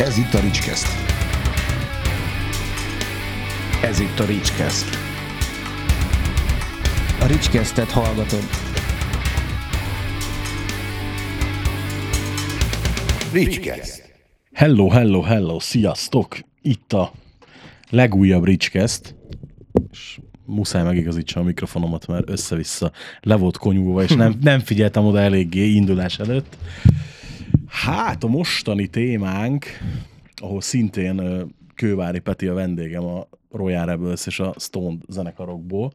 Ez itt a Ricskeszt. Ez itt a Ricskeszt. A Ricskesztet hallgatod. Ricskeszt. Hello, hello, hello, sziasztok! Itt a legújabb Ricskeszt, és muszáj megigazítsam a mikrofonomat, mert össze-vissza le volt konyulva, és nem, nem figyeltem oda eléggé indulás előtt. Hát a mostani témánk, ahol szintén Kővári Peti a vendégem a Royal Rebels és a Stone zenekarokból.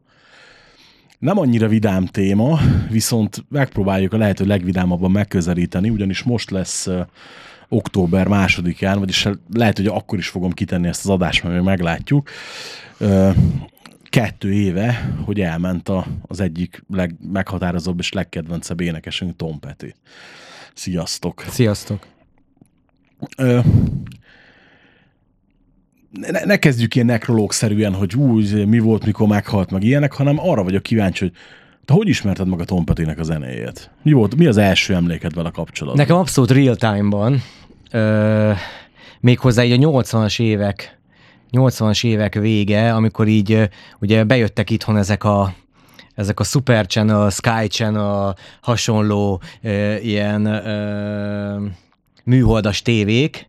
Nem annyira vidám téma, viszont megpróbáljuk a lehető legvidámabban megközelíteni, ugyanis most lesz október másodikán, vagyis lehet, hogy akkor is fogom kitenni ezt az adást, mert még meglátjuk. Kettő éve, hogy elment a, az egyik legmeghatározóbb és legkedvencebb énekesünk Tom Petty. Sziasztok! Sziasztok. Ö, ne, ne kezdjük ilyen nekrológszerűen, hogy úgy, mi volt, mikor meghalt, meg ilyenek, hanem arra vagyok kíváncsi, hogy te hogy ismerted meg a Tom Petty-nek a zenéjét? Mi volt, mi az első emléked vele kapcsolatban? Nekem abszolút real time-ban, ö, méghozzá így a 80-as évek, 80-as évek vége, amikor így ugye bejöttek itthon ezek a ezek a Super Channel, Sky Channel, hasonló ö, ilyen ö, műholdas tévék,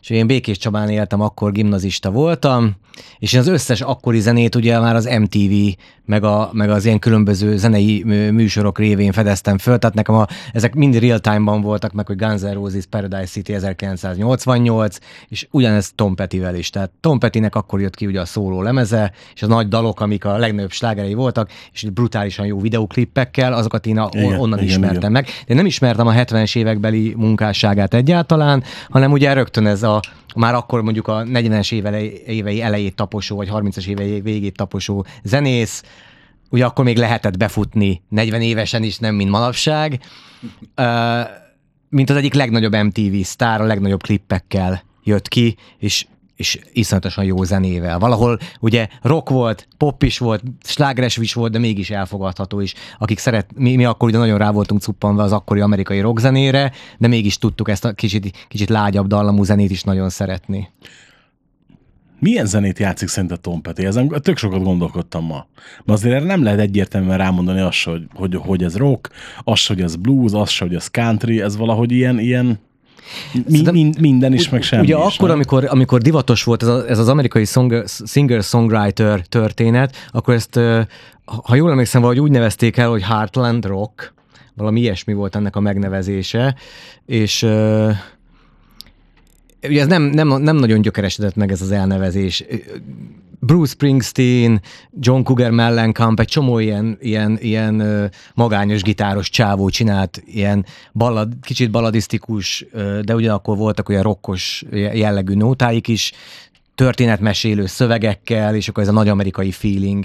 és én Békés Csabán éltem, akkor gimnazista voltam, és én az összes akkori zenét ugye már az MTV, meg, a, meg az ilyen különböző zenei mű- műsorok révén fedeztem föl, tehát nekem a, ezek mind real time-ban voltak, meg hogy Guns N' Roses Paradise City 1988, és ugyanez Tom Petty-vel is. Tehát Tom Petty-nek akkor jött ki ugye a szóló lemeze, és a nagy dalok, amik a legnagyobb slágerei voltak, és brutálisan jó videoklippekkel, azokat én a, Igen, onnan igen, ismertem igen. meg. De én nem ismertem a 70-es évekbeli munkásságát egyáltalán, hanem ugye rögtön ez a már akkor mondjuk a 40-es évei, elejét taposó, vagy 30-as évei végét taposó zenész, ugye akkor még lehetett befutni 40 évesen is, nem mint manapság, mint az egyik legnagyobb MTV sztár, a legnagyobb klippekkel jött ki, és és iszonyatosan jó zenével. Valahol ugye rock volt, pop is volt, slágeres is volt, de mégis elfogadható is. Akik szeret, mi, mi akkor ugye nagyon rá voltunk cuppanva az akkori amerikai rock zenére, de mégis tudtuk ezt a kicsit, kicsit lágyabb dallamú zenét is nagyon szeretni. Milyen zenét játszik szerinted Tom Petty? Ezen tök sokat gondolkodtam ma. Mert azért erre nem lehet egyértelműen rámondani azt, hogy, hogy, hogy ez rock, az, hogy ez blues, az, hogy ez country, ez valahogy ilyen, ilyen mi, min, minden is, meg semmi Ugye is, akkor, nem? amikor, amikor divatos volt ez, a, ez az amerikai song, singer-songwriter történet, akkor ezt, ha jól emlékszem, valahogy úgy nevezték el, hogy Heartland Rock, valami ilyesmi volt ennek a megnevezése, és ugye ez nem, nem, nem nagyon gyökeresedett meg ez az elnevezés. Bruce Springsteen, John Cougar Mellencamp, egy csomó ilyen, ilyen, ilyen magányos gitáros csávó csinált ilyen ballad, kicsit balladisztikus, de ugyanakkor voltak olyan rokkos jellegű nótáik is, történetmesélő szövegekkel, és akkor ez a nagy amerikai feeling,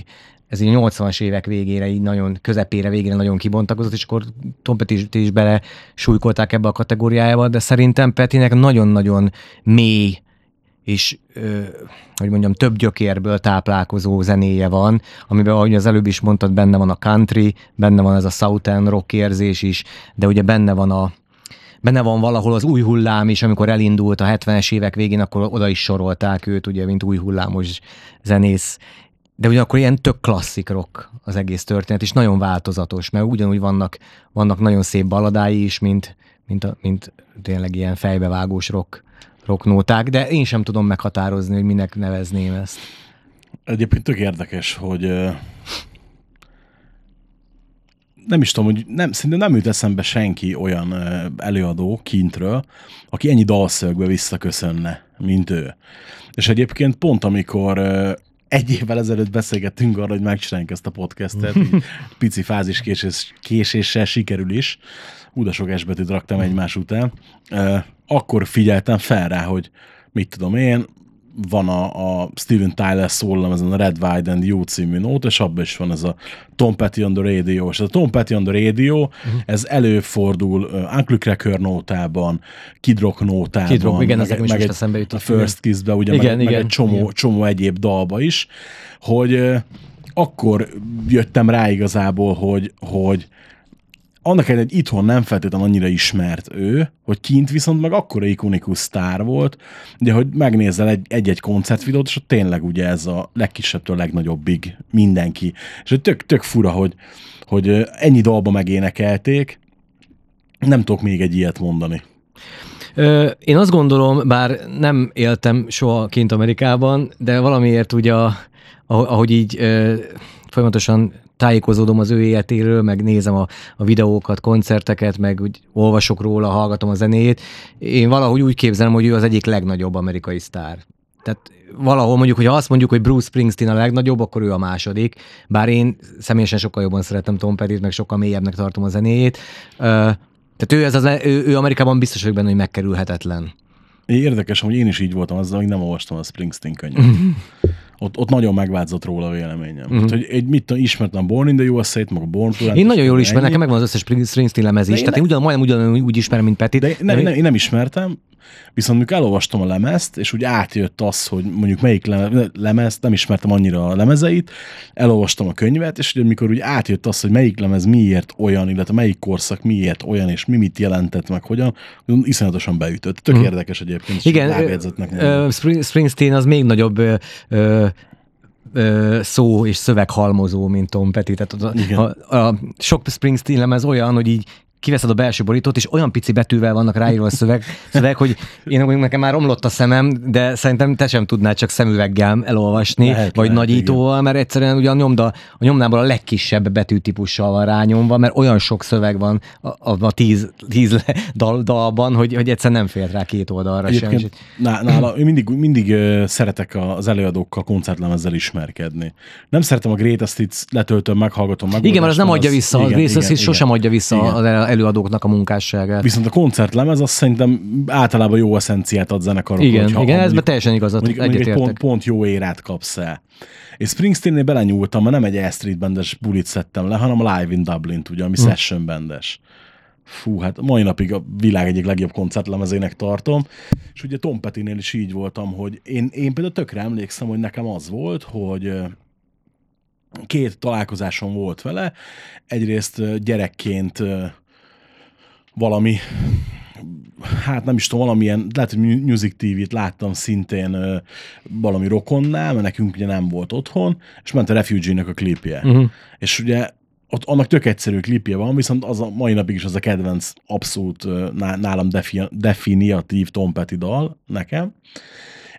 ez így 80-as évek végére, így nagyon közepére, végére nagyon kibontakozott, és akkor Tom Petty is, is bele súlykolták ebbe a kategóriájába, de szerintem Petinek nagyon-nagyon mély és, ö, hogy mondjam, több gyökérből táplálkozó zenéje van, amiben, ahogy az előbb is mondtad, benne van a country, benne van ez a southern rock érzés is, de ugye benne van a benne van valahol az új hullám is, amikor elindult a 70-es évek végén, akkor oda is sorolták őt, ugye, mint új hullámos zenész. De ugyanakkor ilyen tök klasszik rock az egész történet, és nagyon változatos, mert ugyanúgy vannak, vannak nagyon szép balladái is, mint, mint, a, mint tényleg ilyen fejbevágós rock, rocknóták, de én sem tudom meghatározni, hogy minek nevezném ezt. Egyébként tök érdekes, hogy nem is tudom, hogy nem, szerintem nem jut eszembe senki olyan előadó kintről, aki ennyi dalszögbe visszaköszönne, mint ő. És egyébként pont amikor egy évvel ezelőtt beszélgettünk arra, hogy megcsináljuk ezt a podcastet, pici fázis késés, késéssel sikerül is, Ú, de sok esbetűt raktam egymás után, akkor figyeltem fel rá, hogy mit tudom én, van a, a Steven Tyler szóllam ezen a Red, White and You című nót, és abban is van ez a Tom Petty on the Radio, és ez a Tom Petty on the Radio, uh-huh. ez előfordul uh, Uncle Cracker nótában, Kid Rock nótában, Kid Rock, igen, meg, ezek is meg most egy, a First Kiss-be, ugye, Igen, meg, meg igen, egy csomó, igen. csomó egyéb dalba is, hogy uh, akkor jöttem rá igazából, hogy, hogy annak ellenére, hogy itthon nem feltétlenül annyira ismert ő, hogy kint viszont meg akkora ikonikus sztár volt, ugye, hogy megnézel egy- egy-egy koncertvideót, és ott tényleg ugye ez a legkisebbtől legnagyobbig mindenki. És tök, tök fura, hogy, hogy ennyi dalba megénekelték, nem tudok még egy ilyet mondani. Én azt gondolom, bár nem éltem soha kint Amerikában, de valamiért ugye, ahogy így folyamatosan tájékozódom az ő életéről, meg nézem a, a videókat, koncerteket, meg úgy olvasok róla, hallgatom a zenéjét. Én valahogy úgy képzelem, hogy ő az egyik legnagyobb amerikai sztár. Tehát valahol mondjuk, hogy azt mondjuk, hogy Bruce Springsteen a legnagyobb, akkor ő a második. Bár én személyesen sokkal jobban szeretem Tom Pettit, meg sokkal mélyebbnek tartom a zenéjét. Tehát ő, ez az, ő, ő Amerikában biztos vagyok benne, hogy megkerülhetetlen. Érdekes, hogy én is így voltam azzal, hogy nem olvastam a Springsteen könyvet. ott, ott nagyon megváltozott róla a véleményem. Uh-huh. Hát, hogy egy, mit tudom, ismertem Born in the USA-t, meg a Born to Én nagyon jól ismerem, nekem megvan az összes Spring- Springsteen lemez is, tehát én ugyan, majdnem ugyanúgy úgy ismerem, mint Petit. De én nem, nem, én nem ismertem, viszont mikor elolvastam a lemezt, és úgy átjött az, hogy mondjuk melyik leme- lemezt, nem ismertem annyira a lemezeit, elolvastam a könyvet, és ugye mikor úgy átjött az, hogy melyik lemez miért olyan, illetve melyik korszak miért olyan, és mi mit jelentett meg, hogyan, iszonyatosan beütött. Tök Mhm. érdekes egyébként. Igen, Springsteen az még nagyobb ö, ö, ö, szó és szöveghalmozó, mint Tom Petty. Tehát a, a, a sok Springsteen lemez olyan, hogy így kiveszed a belső borítót, és olyan pici betűvel vannak ráírva a szöveg, szöveg, hogy én nekem már romlott a szemem, de szerintem te sem tudnád csak szemüveggel elolvasni, Lehet, vagy lehet, nagyítóval, mert egyszerűen ugye a, nyomda, a nyomdából a legkisebb betűtípussal van rányomva, mert olyan sok szöveg van a, a, a tíz, tíz dal, dalban, hogy, hogy egyszerűen nem fért rá két oldalra sem. Egyébként ná- nála, én mindig, mindig szeretek az előadókkal koncertlemezzel ismerkedni. Nem szeretem a Greatest Hits, letöltöm, meghallgatom, meg. Igen, mert az nem adja vissza, a Grace igen, sosem adja vissza Igen. az előadóknak a munkásságát. Viszont a koncertlemez azt szerintem általában jó eszenciát ad zenekaroknak. Igen, igen, ez mondjuk- teljesen igazat, mondjuk, mondjuk egy pont, pont jó érát kapsz el. És Springsteennél belenyúltam, mert nem egy E Street bandes bulit szedtem le, hanem a Live in Dublin, ugye, ami hm. session bandes. Fú, hát mai napig a világ egyik legjobb koncertlemezének tartom. És ugye Tom Petty-nél is így voltam, hogy én, én például tökre emlékszem, hogy nekem az volt, hogy két találkozásom volt vele. Egyrészt gyerekként valami hát nem is tudom, valamilyen, lehet, hogy Music TV-t láttam szintén ö, valami rokonnál, mert nekünk ugye nem volt otthon, és ment a Refugee-nek a klipje. Uh-huh. És ugye ott annak tök egyszerű klipje van, viszont az a mai napig is az a kedvenc abszolút nálam defi- definiatív Tom Petty dal nekem,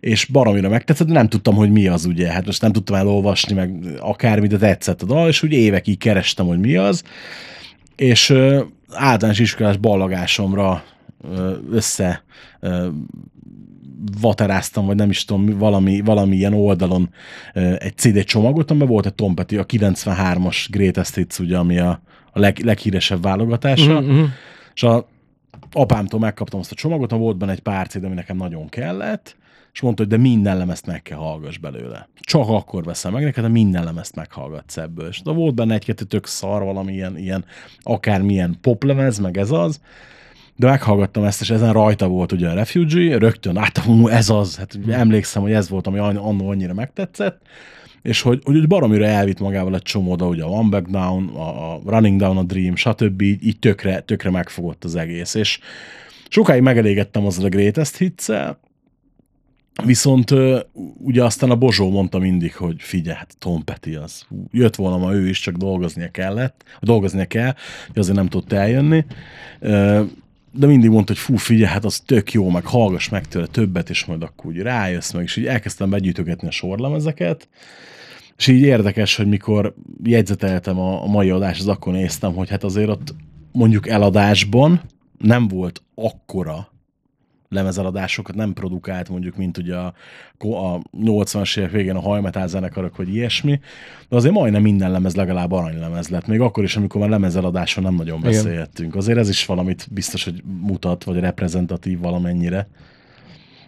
és baromira megtetszett, de nem tudtam, hogy mi az, ugye. Hát most nem tudtam elolvasni, meg akármi, de tetszett a dal, és ugye évekig kerestem, hogy mi az, és általános iskolás ballagásomra össze vateráztam, vagy nem is tudom, valami, valami ilyen oldalon egy CD csomagot, amiben volt egy Tom Petty, a 93-as Greatest Hits, ugye, ami a, a leg, leghíresebb válogatása, Mhm. és a apámtól megkaptam azt a csomagot, volt benne egy pár CD, ami nekem nagyon kellett, és mondta, hogy de minden lemezt meg kell hallgass belőle. Csak akkor veszem meg neked, de minden lemezt meghallgatsz ebből. És de volt benne egy-kettő tök szar, valami ilyen, ilyen akármilyen poplemez, meg ez az, de meghallgattam ezt, és ezen rajta volt ugye a Refugee, rögtön láttam, ez az, hát emlékszem, hogy ez volt, ami ann- annó annyira megtetszett, és hogy, hogy baromira elvitt magával egy csomó oda, ugye a One Back Down, a, a Running Down a Dream, stb. Így, így tökre, tökre megfogott az egész, és sokáig megelégettem azzal a Greatest hits Viszont ugye aztán a Bozsó mondta mindig, hogy figyelj, hát Tom Petty az. Jött volna ma ő is, csak dolgoznia kellett, dolgoznia kell, hogy azért nem tudott eljönni. De mindig mondta, hogy fú, figyelj, hát az tök jó, meg hallgass meg tőle többet, és majd akkor úgy rájössz meg, és így elkezdtem begyűjtögetni a sorlemezeket, és így érdekes, hogy mikor jegyzeteltem a mai adást, az akkor néztem, hogy hát azért ott mondjuk eladásban nem volt akkora lemezeladásokat nem produkált, mondjuk, mint ugye a, a 80-as évek végén a hajmetál zenekarok, vagy ilyesmi, de azért majdnem minden lemez legalább aranylemez lett, még akkor is, amikor már lemezeladáson nem nagyon Igen. beszélhettünk. Azért ez is valamit biztos, hogy mutat, vagy reprezentatív valamennyire.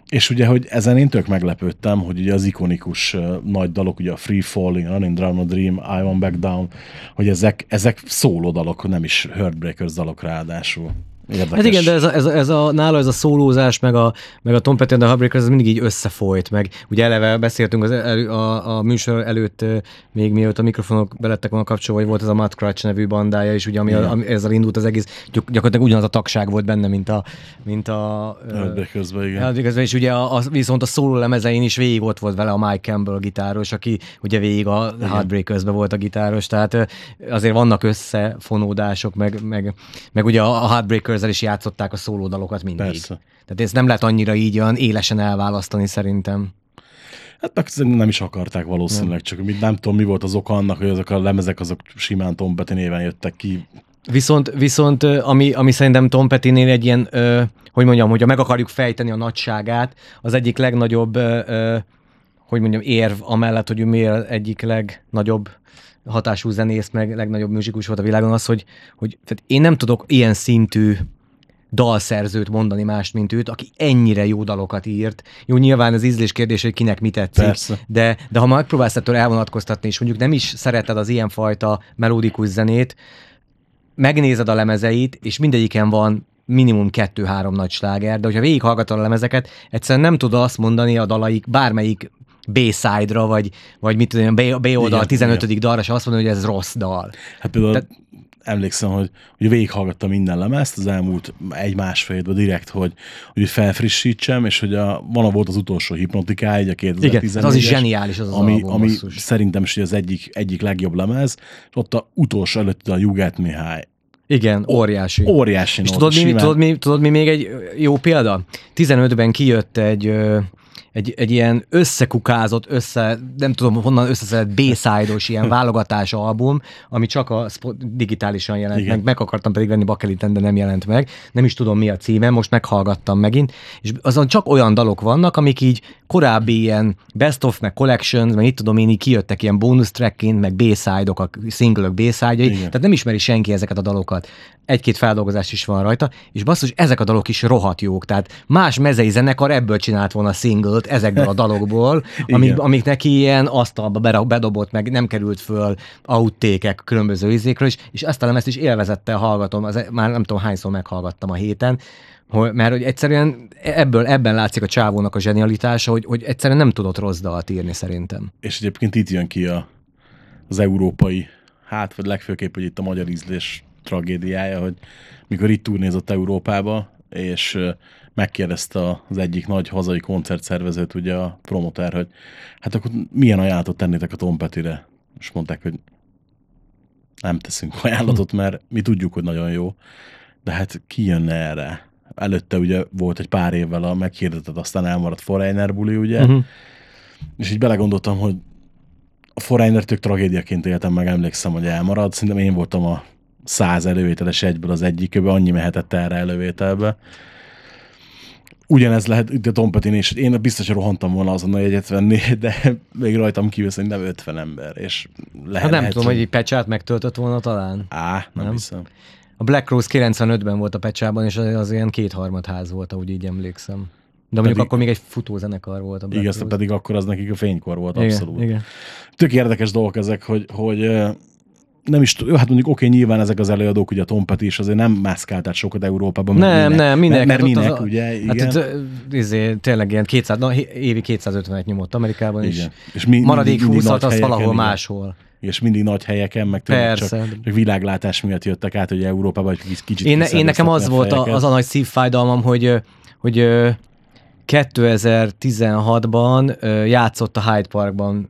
És ugye, hogy ezen én tök meglepődtem, hogy ugye az ikonikus uh, nagy dalok, ugye a Free Falling, Running Down a Dream, I Want Back Down, hogy ezek, ezek szóló dalok, nem is Heartbreakers dalok ráadásul. Érdekes. Hát igen, de ez a, ez a, ez a, nála ez a szólózás, meg a, meg a Tom Petty and the Heartbreakers, ez mindig így összefolyt, meg ugye eleve beszéltünk az el, a, a műsor előtt, még mielőtt a mikrofonok belettek volna kapcsolva, hogy volt ez a Matt Crutch nevű bandája is, ugye, ami, a, ami ezzel indult az egész, gyak- gyakorlatilag ugyanaz a tagság volt benne, mint a, mint a ö, Heartbreakersben, igen. Hát igazán, és ugye a, a, viszont a szóló lemezein is végig ott volt vele a Mike Campbell gitáros, aki ugye végig a heartbreakers volt a gitáros, tehát azért vannak összefonódások, meg, meg, meg ugye a heartbreakers is játszották a szólódalokat mindig. Persze. Tehát ezt nem lehet annyira így olyan élesen elválasztani szerintem. Hát meg nem is akarták valószínűleg, csak mit, nem tudom, mi volt az oka annak, hogy azok a lemezek azok simán Tom Petty néven jöttek ki. Viszont, viszont ami, ami szerintem Tom Petty-nél egy ilyen, ö, hogy mondjam, hogyha meg akarjuk fejteni a nagyságát, az egyik legnagyobb, ö, ö, hogy mondjam, érv amellett, hogy ő miért egyik legnagyobb hatású zenész, meg legnagyobb muzsikus volt a világon, az, hogy, hogy tehát én nem tudok ilyen szintű dalszerzőt mondani mást, mint őt, aki ennyire jó dalokat írt. Jó, nyilván az ízlés kérdés, hogy kinek mi tetszik, Persze. de, de ha megpróbálsz ettől elvonatkoztatni, és mondjuk nem is szereted az ilyenfajta melódikus zenét, megnézed a lemezeit, és mindegyiken van minimum kettő-három nagy sláger, de hogyha végighallgatod a lemezeket, egyszerűen nem tudod azt mondani a dalaik bármelyik B-side-ra, vagy, vagy mit tudom, B, B oldal Igen, 15. igen. dalra, és azt mondani, hogy ez rossz dal. Hát például Tehát... emlékszem, hogy, hogy végighallgattam minden lemezt az elmúlt egy-másfél évben direkt, hogy, hogy felfrissítsem, és hogy a, van volt az utolsó hipnotiká, egy a 2014 Igen, az is zseniális az az ami, album, ami basszus. szerintem is az egyik, egyik legjobb lemez, és ott a utolsó előtt a Me High. Igen, óriási. Óriási És tudod mi, tudod, mi, tudod, mi még egy jó példa? 15-ben kijött egy, egy, egy ilyen összekukázott, össze, nem tudom honnan összeszedett B-side-os ilyen válogatás album, ami csak a spot, digitálisan jelent Igen. meg. Meg akartam pedig venni bakeliten, de nem jelent meg. Nem is tudom mi a címe, most meghallgattam megint. És azon csak olyan dalok vannak, amik így korábbi ilyen best of, meg collections, meg itt tudom én, így kijöttek ilyen bonus trackként, meg B-side-ok, a single B-side-jai, Igen. tehát nem ismeri senki ezeket a dalokat. Egy-két feldolgozás is van rajta, és basszus, ezek a dalok is rohadt jók. Tehát más mezei zenekar ebből csinált volna singlet ezekből a dalokból, amik, amik neki ilyen asztalba bedobott, meg nem került föl outtékek különböző izékről, és, és ezt a lemezt is élvezettel hallgatom, az, már nem tudom hányszor meghallgattam a héten, hogy, mert hogy egyszerűen ebből, ebben látszik a csávónak a zsenialitása, hogy, hogy egyszerűen nem tudott rossz dalt írni szerintem. És egyébként itt jön ki a, az európai, hát vagy legfőképp, hogy itt a magyar ízlés tragédiája, hogy mikor itt turnézott Európába, és megkérdezte az egyik nagy hazai koncertszervezőt, ugye a promoter, hogy hát akkor milyen ajánlatot tennétek a Tom Pettyre? És mondták, hogy nem teszünk ajánlatot, mert mi tudjuk, hogy nagyon jó, de hát ki jönne erre? Előtte ugye volt egy pár évvel a meghirdetett, aztán elmaradt Foreigner buli, ugye? Uh-huh. És így belegondoltam, hogy a Foreigner tök tragédiaként éltem meg, emlékszem, hogy elmaradt. Szerintem én voltam a száz elővételes egyből az egyikőbe, annyi mehetett erre elővételbe. Ugyanez lehet a Tom Petty és én biztos, hogy rohantam volna azonnal jegyet venni, de még rajtam kívül szerintem 50 ember, és lehet, Hát nem lehet, tudom, hogy egy pecsát megtöltött volna talán. Á, Nem? nem. hiszem. A Black Rose 95-ben volt a pecsában, és az az ilyen kétharmad ház volt, ahogy így emlékszem. De mondjuk Pedig- akkor még egy futózenekar volt a Black Igaz, Rose. pedig akkor az nekik a fénykor volt, igen, abszolút. Igen. Tök érdekes dolgok ezek, hogy, hogy nem is, hát mondjuk oké, nyilván ezek az előadók, ugye a Tom Petty is azért nem mászkált át sokat Európában. mert Nem, minek, nem, minek. Mert, mert hát minek, a- ugye, igen. Hát itt, izé, tényleg ilyen 200, na, évi 250-et nyomott Amerikában, és, igen. És mi, maradék mindig 20 nagy at az helyeken, valahol igen. máshol. És mindig nagy helyeken, meg Persze. csak, csak világlátás miatt jöttek át, hogy Európába egy kicsit Én, én nekem az volt a, az a nagy szívfájdalmam, hogy, hogy ö, 2016-ban ö, játszott a Hyde Parkban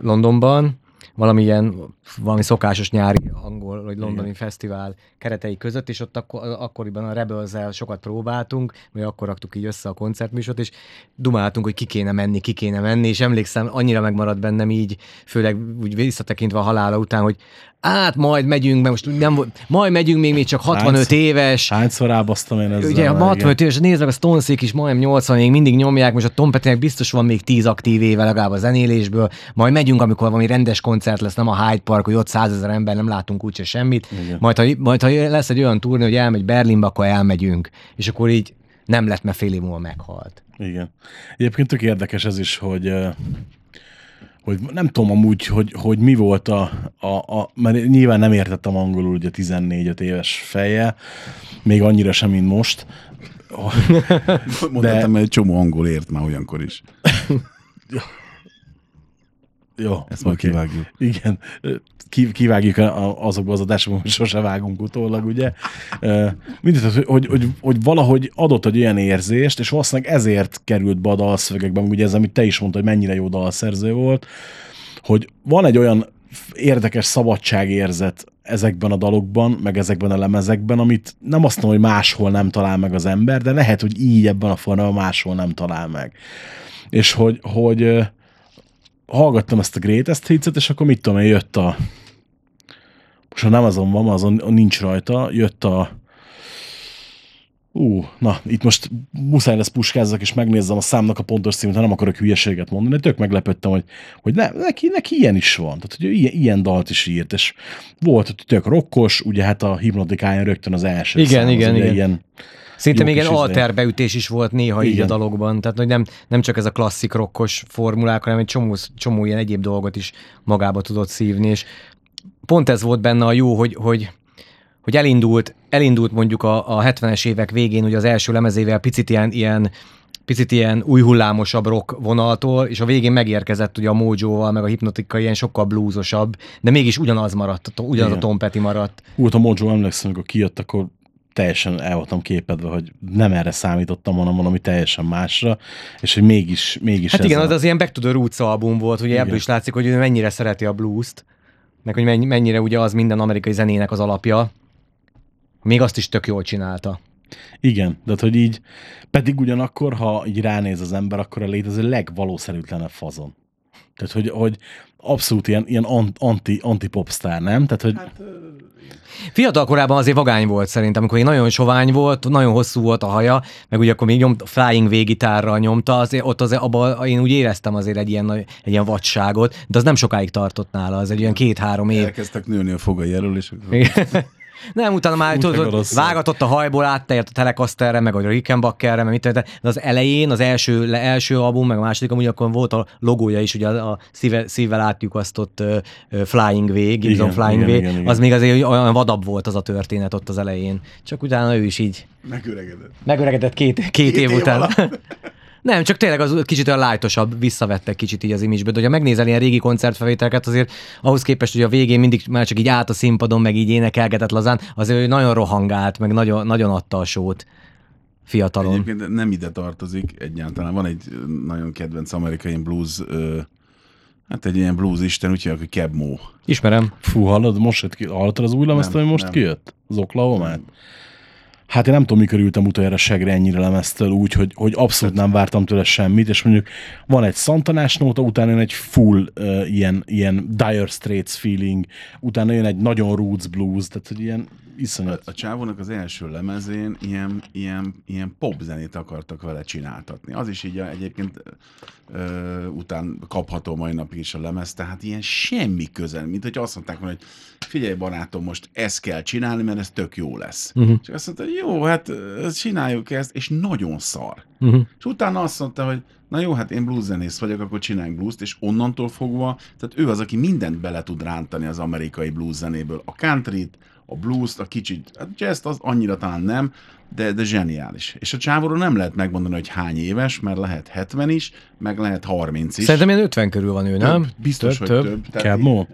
Londonban, valamilyen, valami szokásos nyári angol vagy londoni Igen. fesztivál keretei között, és ott akkor, akkoriban a rebels sokat próbáltunk, vagy akkor raktuk így össze a koncertműsort, és dumáltunk, hogy ki kéne menni, ki kéne menni, és emlékszem, annyira megmaradt bennem így, főleg úgy visszatekintve a halála után, hogy át majd megyünk, mert most nem volt, majd megyünk még, még csak 65 Hányszor- éves, Hányszor rábasztam én ezzel? Ugye a igen. 65 éves, nézd meg a Stonesék is majdnem 80 még mindig nyomják, most a Tom Pettynek biztos van még 10 aktív éve legalább a zenélésből, majd megyünk, amikor valami rendes koncert lesz, nem a Hyde Park, hogy ott százezer ember, nem látunk úgyse semmit, Igen. majd ha, majd ha lesz egy olyan turné, hogy elmegy Berlinbe, akkor elmegyünk, és akkor így nem lett, mert fél év múlva meghalt. Igen. Egyébként tök érdekes ez is, hogy hogy nem tudom amúgy, hogy, hogy mi volt a, a, a, mert nyilván nem értettem angolul ugye 14 éves feje, még annyira sem, mint most. Mondhatom, mert egy csomó angol ért már olyankor is. Jó, Ezt majd oké. kivágjuk. Igen, Ki- kivágjuk a- azokba az adásokban, hogy sose vágunk utólag, ugye. Mindegy, hogy, hogy, hogy, hogy, valahogy adott egy olyan érzést, és valószínűleg ezért került be a dalszövegekben, ugye ez, amit te is mondtad, hogy mennyire jó dalszerző volt, hogy van egy olyan érdekes szabadságérzet ezekben a dalokban, meg ezekben a lemezekben, amit nem azt mondom, hogy máshol nem talál meg az ember, de lehet, hogy így ebben a formában máshol nem talál meg. És hogy, hogy hallgattam ezt a Greatest Hits-et, és akkor mit tudom én, jött a most nem azon van, azon nincs rajta, jött a Ú, na, itt most muszáj lesz puskázzak, és megnézzem a számnak a pontos címét, ha nem akarok hülyeséget mondani, de tök meglepődtem, hogy, hogy ne, neki, neki ilyen is van. Tehát, hogy ilyen, ilyen dalt is írt, és volt, hogy tök rokkos, ugye hát a hipnotikáján rögtön az első Igen, szám, az igen, ugye igen. Ilyen, Szinte még kis ilyen izé. alterbeütés is volt néha így a Igen. dalokban, tehát hogy nem, nem csak ez a klasszik rokkos formulák, hanem egy csomó, csomó ilyen egyéb dolgot is magába tudott szívni, és pont ez volt benne a jó, hogy, hogy, hogy elindult, elindult mondjuk a, a 70-es évek végén, ugye az első lemezével picit ilyen, ilyen picit ilyen új hullámosabb rock vonaltól, és a végén megérkezett ugye a Mojo-val, meg a hipnotika ilyen sokkal blúzosabb, de mégis ugyanaz maradt, ugyanaz Igen. a Tom Petty maradt. Hú, a Mojo emlékszem, amikor kijött, akkor teljesen el voltam képedve, hogy nem erre számítottam, hanem valami teljesen másra, és hogy mégis, mégis Hát igen, a... az az ilyen Back to the Roots album volt, ugye Igen. ebből is látszik, hogy ő mennyire szereti a blues-t, meg hogy mennyi- mennyire ugye az minden amerikai zenének az alapja. Még azt is tök jól csinálta. Igen, de hát, hogy így, pedig ugyanakkor, ha így ránéz az ember, akkor a létező legvalószerűtlenebb fazon. Tehát, hogy, hogy abszolút ilyen, ilyen an- anti, anti-popstar, nem? Tehát, hogy hát, Fiatal korában azért vagány volt szerintem, amikor én nagyon sovány volt, nagyon hosszú volt a haja, meg ugye akkor még nyomt, flying V-gitárral nyomta, azért ott azért abban én úgy éreztem azért egy ilyen, egy ilyen vadságot, de az nem sokáig tartott nála, az egy olyan két-három év. Elkezdtek nőni a fogai elől, és. Nem, utána már Fú, tudod, vágatott a hajból, áttért a Telecasterre, meg a Rickenbackerre, meg mit de az elején, az első, le, első album, meg a második, amúgy akkor volt a logója is, ugye a, a szíve, szívvel átlyukasztott uh, uh, Flying V, Gibson Igen, Flying igen, V, igen, igen. az még azért olyan vadabb volt az a történet ott az elején. Csak utána ő is így megöregedett. megöregedett két, két, két év év után. Nem, csak tényleg az kicsit olyan lájtosabb, visszavettek kicsit így az image de ha megnézel ilyen régi koncertfelvételeket, azért ahhoz képest, hogy a végén mindig már csak így állt a színpadon, meg így énekelgetett lazán, azért ő nagyon rohangált, meg nagyon, nagyon adta a sót fiatalon. Egyébként nem ide tartozik egyáltalán. Van egy nagyon kedvenc amerikai blues, ö, hát egy ilyen blues isten, úgy hívják, hogy Keb Mo. Ismerem. fú, hallod, most jött ki, hallottad az új lemezt, ami most nem. kijött? Az oklahoma Hát én nem tudom, mikor ültem utoljára segre ennyire lemeztől úgy, hogy, hogy abszolút nem vártam tőle semmit, és mondjuk van egy szantanás nóta, utána jön egy full uh, ilyen, ilyen Dire Straits feeling, utána jön egy nagyon roots blues, tehát hogy ilyen iszonyat. A csávónak az első lemezén ilyen, ilyen, ilyen popzenét akartak vele csináltatni. Az is így a, egyébként ö, után kapható mai napig is a lemez, tehát ilyen semmi közel, mint hogy azt mondták volna, hogy figyelj barátom, most ezt kell csinálni, mert ez tök jó lesz. Uh-huh. És azt mondta, jó, hát csináljuk ezt, és nagyon szar. Uh-huh. És utána azt mondta, hogy na jó, hát én blueszenész vagyok, akkor csináljunk blues és onnantól fogva, tehát ő az, aki mindent bele tud rántani az amerikai blues zenéből. A countryt, a blues a kicsit, a jazz az annyira talán nem, de, de zseniális. És a csávóról nem lehet megmondani, hogy hány éves, mert lehet 70 is, meg lehet 30 is. Szerintem ilyen 50 körül van ő, nem? Több, biztos, több, hogy több. több.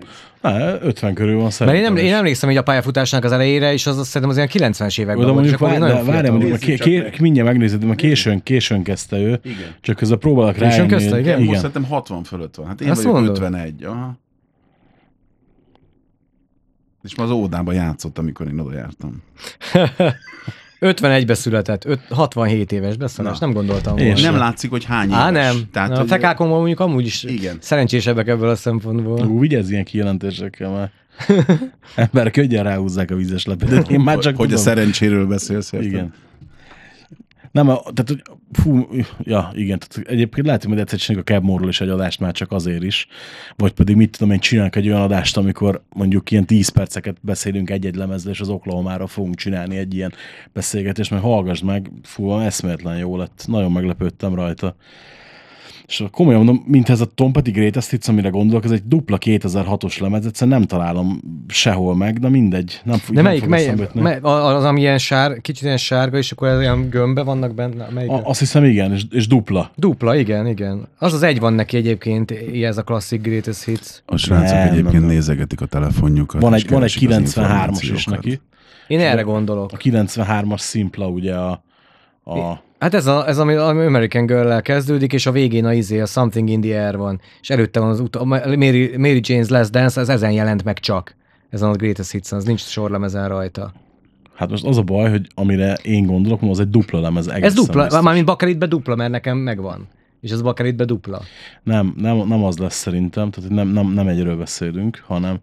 Ne, 50 körül van Mert szerintem. én, nem, én emlékszem hogy a pályafutásnak az elejére, és az azt szerintem az ilyen 90-es években Oda volt, mondjuk, és akkor vár, még de, nagyon várjál, fiatal mondjuk, volt. ké, mindjárt megnézed, mert későn, későn kezdte ő, Igen. csak közben próbálok Későn rájönni. kezdte, hogy- igen? Most igen. szerintem 60 fölött van. Hát én Azt vagyok mondod? 51. Aha. És ma az ódában játszott, amikor én oda jártam. 51-be született, öt, 67 éves beszólás, Na. nem gondoltam volna. sem. Nem látszik, hogy hány éves. Á, nem. Tehát, Na, a fekákon mondjuk amúgy is Igen. szerencsésebbek ebből a szempontból. Ú, vigyázz ilyen kijelentésekkel már. Ember könnyen ráhúzzák a vízes lepedőt. Én már csak hogy a tudom. szerencséről beszélsz. érted? Igen. Nem, a- hogy fú, ja, igen, tehát egyébként lehet, hogy egyszer csináljuk a Cabmore-ról is egy adást már csak azért is, vagy pedig mit tudom én, csinálunk egy olyan adást, amikor mondjuk ilyen 10 perceket beszélünk egy-egy lemezről, és az Oklahomára fogunk csinálni egy ilyen beszélgetést, mert hallgass meg, fú, eszméletlen jó lett, nagyon meglepődtem rajta. És komolyan mondom, mint ez a Tom Petty Greatest Hits, amire gondolok, ez egy dupla 2006-os lemez, egyszerűen nem találom sehol meg, de mindegy. Nem, fog- De nem melyik, jutni. mely, az, ami ilyen sár, kicsit ilyen sárga, és akkor olyan gömbbe vannak benne? Melyik? A, azt hiszem igen, és, és dupla. Dupla, igen, igen. Az az egy van neki egyébként, ez a klasszik Greatest Hits. A srácok Nem, egyébként nem, nem. nézegetik a telefonjukat. Van egy, van egy keresik az 93-as is neki. Én erre gondolok. A 93-as szimpla ugye a, a Hát ez, a, ez ami, ami American girl kezdődik, és a végén a izé, a Something in the Air van. És előtte van az ut- Mary, Mary Jane's Last Dance, az ezen jelent meg csak. Ezen a Greatest Hits, az nincs sorlemezen rajta. Hát most az a baj, hogy amire én gondolok, az egy dupla lemez. Ez egészen dupla, biztos. mármint Bakelitbe dupla, mert nekem megvan. És az Bakelitbe dupla. Nem, nem, nem az lesz szerintem, tehát nem, nem, nem egyről beszélünk, hanem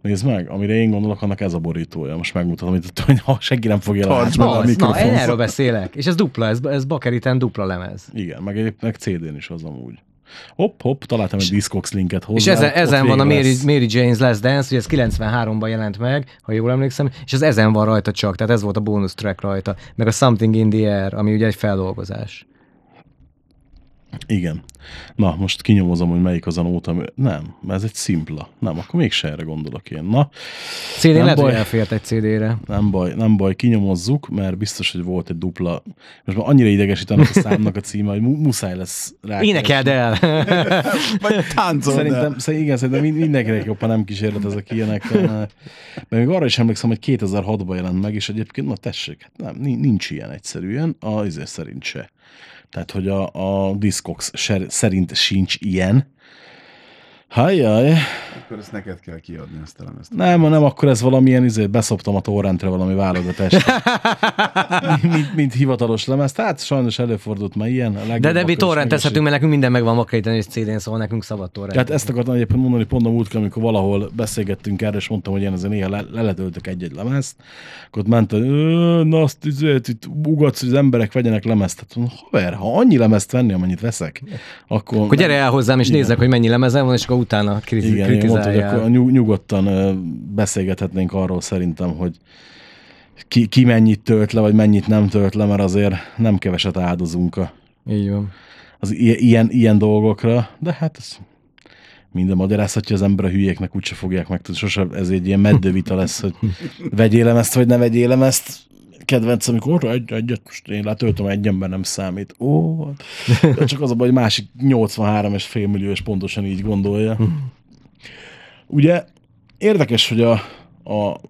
nézd meg, amire én gondolok, annak ez a borítója. Most megmutatom, itt, hogy ha senki nem fogja látni. meg a Az, na, én mikrofon. erről beszélek. És ez dupla, ez, ez Bakeliten dupla lemez. Igen, meg egyébként CD-n is az amúgy. Hopp, hopp, találtam egy Discogs linket hozzá. És ezen, ezen van a Mary, lesz. Mary Jane's Last Dance, hogy ez 93-ban jelent meg, ha jól emlékszem, és ez ezen van rajta csak, tehát ez volt a bonus track rajta, meg a Something in the Air, ami ugye egy feldolgozás. Igen. Na, most kinyomozom, hogy melyik az a nóta, ami... Nem, mert ez egy szimpla. Nem, akkor mégse erre gondolok én. Na, CD Nem lehet, baj. hogy elfért egy CD-re. nem baj, nem baj, kinyomozzuk, mert biztos, hogy volt egy dupla. Most már annyira idegesít annak a számnak a címe, hogy mu- muszáj lesz rá. Énekeld el! Vagy táncol, Szerintem, szerintem, igen, szerintem mind- mindenkinek jobb, ha nem kísérlet ezek ilyenek. Mert még arra is emlékszem, hogy 2006-ban jelent meg, és egyébként, na tessék, hát nem, ni- nincs ilyen egyszerűen, a izé szerint se. Tehát, hogy a, a Discogs ser- szerint sincs ilyen. Hajjaj. Akkor ezt neked kell kiadni, ezt a lemezt. Nem, nem, akkor ez valamilyen, izé, beszoptam a torrentre valami válogatást. mint, mint, hivatalos lemez. Tehát sajnos előfordult már ilyen. A De, de mi torrentezhetünk, mert nekünk minden megvan Bakeliten és CD-n, szóval nekünk szabad torrent. Hát ezt akartam egyébként mondani pont a múltkor, amikor valahol beszélgettünk erről, és mondtam, hogy én azért néha le- leletöltök egy-egy lemezt, akkor ott ment, hogy "Ö, na azt izét, itt ugatsz, hogy az emberek vegyenek lemezt. Hát mondom, haver, ha annyi lemezt venni, amennyit veszek, akkor... Akkor gyere el hozzám, és nézzek, hogy mennyi lemezem van, és akkor utána kriti- Igen, mondtam, hogy kritizáljál. akkor nyug, nyugodtan beszélgethetnénk arról szerintem, hogy ki, ki mennyit tölt le, vagy mennyit nem tölt le, mert azért nem keveset áldozunk a, Így van. az ilyen, ilyen dolgokra, de hát ez minden magyarázhatja az ember a hülyéknek, úgyse fogják megtudni. Sose ez egy ilyen meddővita lesz, hogy vegyél ezt, vagy ne vegyél ezt. Kedvenc, amikor egy, egyet, most én letöltöm, egy ember nem számít. Ó, hát. de csak az a baj, hogy másik 83 és fél millió, és pontosan így gondolja. Ugye érdekes, hogy a, a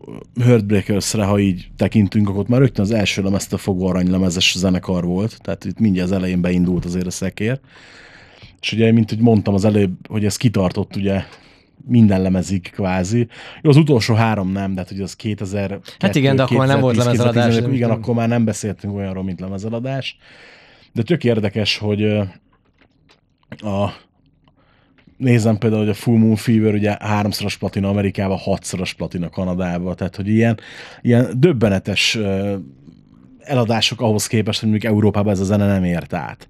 Heartbreakers-re, ha így tekintünk, akkor már rögtön az első lemeztől fogva aranylemezes zenekar volt, tehát itt mindjárt az elején beindult azért a szekér. És ugye, mint hogy mondtam az előbb, hogy ez kitartott ugye minden lemezig kvázi. Jó, az utolsó három nem, de hát ugye az 2000 Hát igen, de akkor már nem volt lemezeladás, Igen, akkor már nem beszéltünk olyanról, mint lemezeladás. De tök érdekes, hogy a nézem például, hogy a Full Moon Fever ugye háromszoros platina Amerikában, hatszoros platina Kanadában, tehát hogy ilyen, ilyen döbbenetes eladások ahhoz képest, hogy mondjuk Európában ez a zene nem ért át.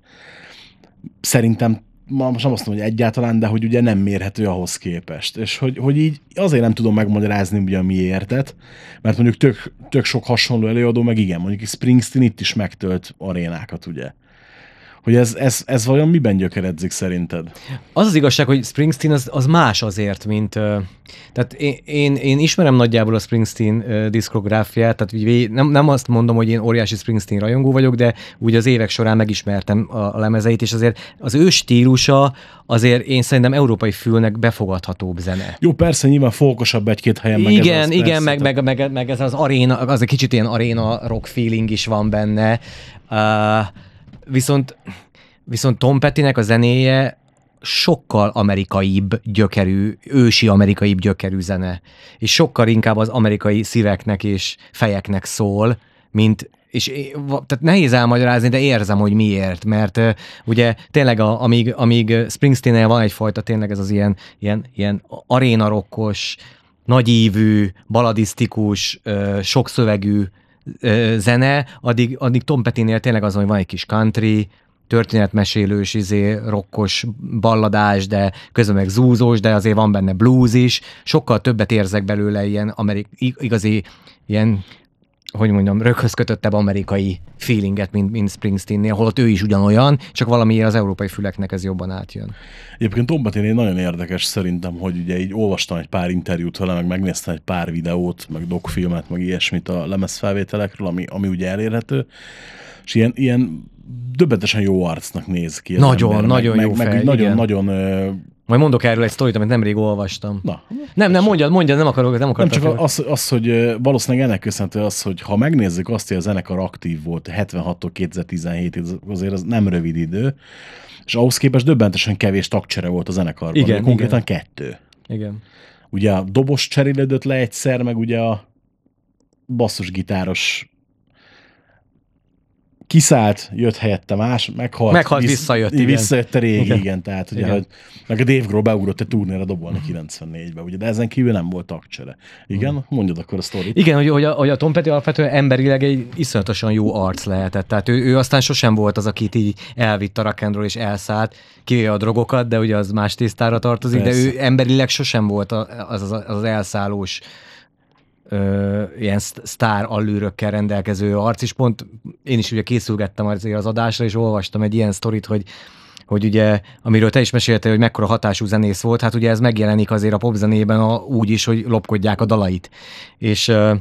Szerintem ma most nem azt mondom, hogy egyáltalán, de hogy ugye nem mérhető ahhoz képest. És hogy, hogy így azért nem tudom megmagyarázni ugye a miértet, mert mondjuk tök, tök sok hasonló előadó, meg igen, mondjuk Springsteen itt is megtölt arénákat, ugye. Hogy ez, ez, ez vajon miben gyökeredzik szerinted? Az az igazság, hogy Springsteen az, az más azért, mint... Tehát én, én, én ismerem nagyjából a Springsteen ö, diszkográfiát, tehát így nem, nem azt mondom, hogy én óriási Springsteen rajongó vagyok, de úgy az évek során megismertem a, a lemezeit, és azért az ő stílusa azért én szerintem európai fülnek befogadhatóbb zene. Jó, persze, nyilván fókosabb egy-két helyen. meg ez igen, az, igen, persze, meg, tehát- meg, meg, meg, ez az aréna, az egy kicsit ilyen aréna rock feeling is van benne. Uh, viszont, viszont Tom Pettynek a zenéje sokkal amerikaibb gyökerű, ősi amerikaibb gyökerű zene. És sokkal inkább az amerikai szíveknek és fejeknek szól, mint és tehát nehéz elmagyarázni, de érzem, hogy miért, mert uh, ugye tényleg a, amíg, amíg Springsteen-el van egyfajta tényleg ez az ilyen, ilyen, ilyen aréna rockos, nagyívű, baladisztikus, ö, sokszövegű zene, addig, addig Tom Petty-nél tényleg az, hogy van egy kis country, történetmesélős, izé, rokkos balladás, de közben meg zúzós, de azért van benne blues is. Sokkal többet érzek belőle ilyen amerik- ig- igazi, ilyen hogy mondjam, röghöz kötöttebb amerikai feelinget, mint, mint Springsteennél, holott ő is ugyanolyan, csak valamiért az európai füleknek ez jobban átjön. Egyébként Tom Petty nagyon érdekes szerintem, hogy ugye így olvastam egy pár interjút vele, meg megnéztem egy pár videót, meg dokfilmet, meg ilyesmit a lemezfelvételekről, ami, ami ugye elérhető, és ilyen, ilyen döbbentesen jó arcnak néz ki. Nagyon, ember, nagyon meg, jó meg, fej, meg nagyon, igen. nagyon, Majd mondok erről egy sztorit, amit nemrég olvastam. na, Nem, nem, mondjad, mondjad, nem akarok, nem nem akarok. csak az, az, hogy valószínűleg ennek köszönhető az, hogy ha megnézzük azt, hogy a zenekar aktív volt 76-tól 2017-ig, az- azért az nem rövid idő, és ahhoz képest döbbentesen kevés tagcsere volt a zenekarban. Igen, konkrétan kettő. Igen. Ugye a dobos cserélődött le egyszer, meg ugye a basszusgitáros kiszállt, jött helyette más, meghalt. Meghalt, visszajött, igen. Visszajött a régi, igen. Igen. tehát ugye, Igen. hogy, meg a Dave Grohl beugrott egy turnéra dobolni 94-ben, ugye, de ezen kívül nem volt tagcsere. Igen, mondjad akkor a sztorit. Igen, hogy, hogy, a, hogy a Tom Petty alapvetően emberileg egy iszonyatosan jó arc lehetett. Tehát ő, ő aztán sosem volt az, akit így elvitt a rock and roll és elszállt, kivéve a drogokat, de ugye az más tisztára tartozik, Persze. de ő emberileg sosem volt a- az az, az elszállós ö, ilyen szt- sztár allűrökkel rendelkező arc, és pont én is ugye készülgettem az adásra, és olvastam egy ilyen sztorit, hogy hogy ugye, amiről te is meséltél, hogy mekkora hatású zenész volt, hát ugye ez megjelenik azért a popzenében a, úgy is, hogy lopkodják a dalait. És ö,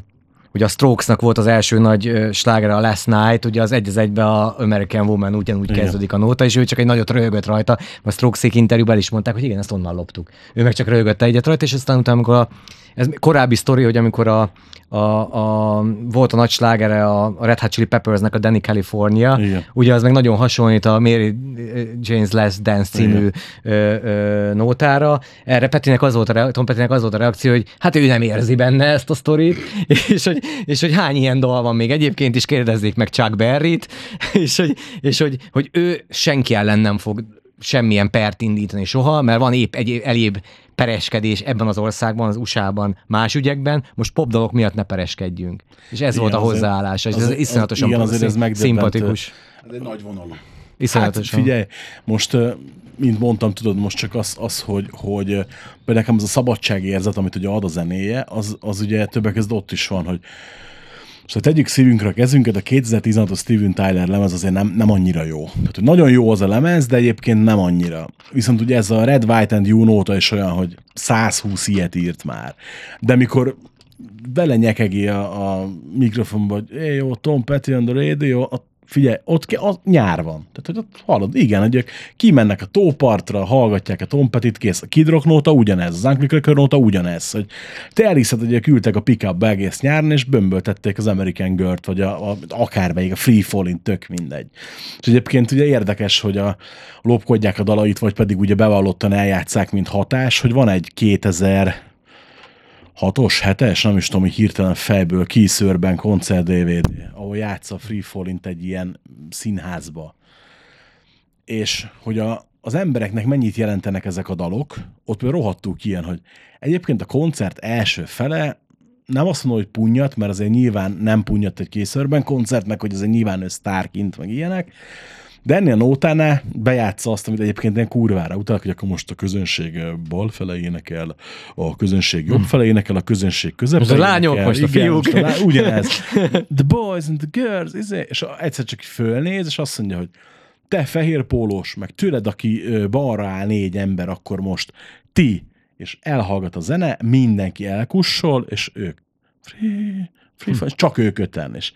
ugye a Strokesnak volt az első nagy slágere a Last Night, ugye az egy az egybe a American Woman ugyanúgy Igen. kezdődik a nóta, és ő csak egy nagyot röhögött rajta, a Strokes-ék interjúban is mondták, hogy igen, ezt onnan loptuk. Ő meg csak röhögött egyet rajta, és aztán utána, amikor a, ez korábbi sztori, hogy amikor a, a, a, volt a nagy slágere a, a Red Hot Chili Peppersnek a Danny California, Igen. ugye az meg nagyon hasonlít a Mary Jane's Last Dance című ö, ö, nótára. Erre Petinek az volt a, re- Tom Petinek az volt a reakció, hogy hát ő nem érzi benne ezt a sztorit, és hogy, és hogy hány ilyen dal van még egyébként is, kérdezzék meg Chuck Berry-t, és, hogy, és hogy, hogy ő senki ellen nem fog semmilyen pert indítani soha, mert van épp egy elébb pereskedés ebben az országban, az USA-ban, más ügyekben, most popdalok miatt ne pereskedjünk. És ez Igen, volt a hozzáállás, és ez azért- iszonyatosan igen, azért ez szimpatikus. Ez egy nagy vonalú. Hát Iszonyatosan. figyelj, most, mint mondtam, tudod, most csak az, az hogy, hogy például nekem az a szabadságérzet, amit ugye ad a zenéje, az, az ugye többek között ott is van, hogy most ha tegyük szívünkre a kezünket, a 2016-os Steven Tyler lemez azért nem, nem annyira jó. Tehát, hogy nagyon jó az a lemez, de egyébként nem annyira. Viszont ugye ez a Red, White and You nóta is olyan, hogy 120 ilyet írt már. De mikor belenyekegi a, a mikrofonba, hogy jó, Tom Petty on the radio, ott figyelj, ott, ke- ott nyár van. Tehát, hogy ott hallod, igen, hogy ők kimennek a tópartra, hallgatják a Tom Pettit, kész. A Kid Rock nóta ugyanez, az Uncle Cracker nóta ugyanez, hogy te elhiszed, hogy ők ültek a pick egész nyáron, és bömböltették az American Girl-t, vagy a, a, akármelyik, a Free Falling, tök mindegy. És egyébként ugye érdekes, hogy a lopkodják a dalait, vagy pedig ugye bevallottan eljátszák, mint hatás, hogy van egy 2000 hatos, hetes, nem is tudom, hogy hirtelen fejből kiszőrben koncert DVD, ahol játsza Free Fallint egy ilyen színházba. És hogy a, az embereknek mennyit jelentenek ezek a dalok, ott például rohadtul ilyen, hogy egyébként a koncert első fele nem azt mondom, hogy punyat, mert azért nyilván nem punyat egy készörben koncertnek, hogy ez egy nyilván ő sztárkint, meg ilyenek, de ennél a nótánál bejátsza azt, amit egyébként ilyen kurvára utalak, hogy akkor most a közönség bal fele énekel, a közönség jobb fele énekel, a közönség közep Most a lányok, most a fiúk. Most a lá... Ugyanez. The boys and the girls, izé, és egyszer csak fölnéz, és azt mondja, hogy te fehér pólós, meg tőled, aki balra áll négy ember, akkor most ti, és elhallgat a zene, mindenki elkussol, és ők free, free, hm. csak ők öten, és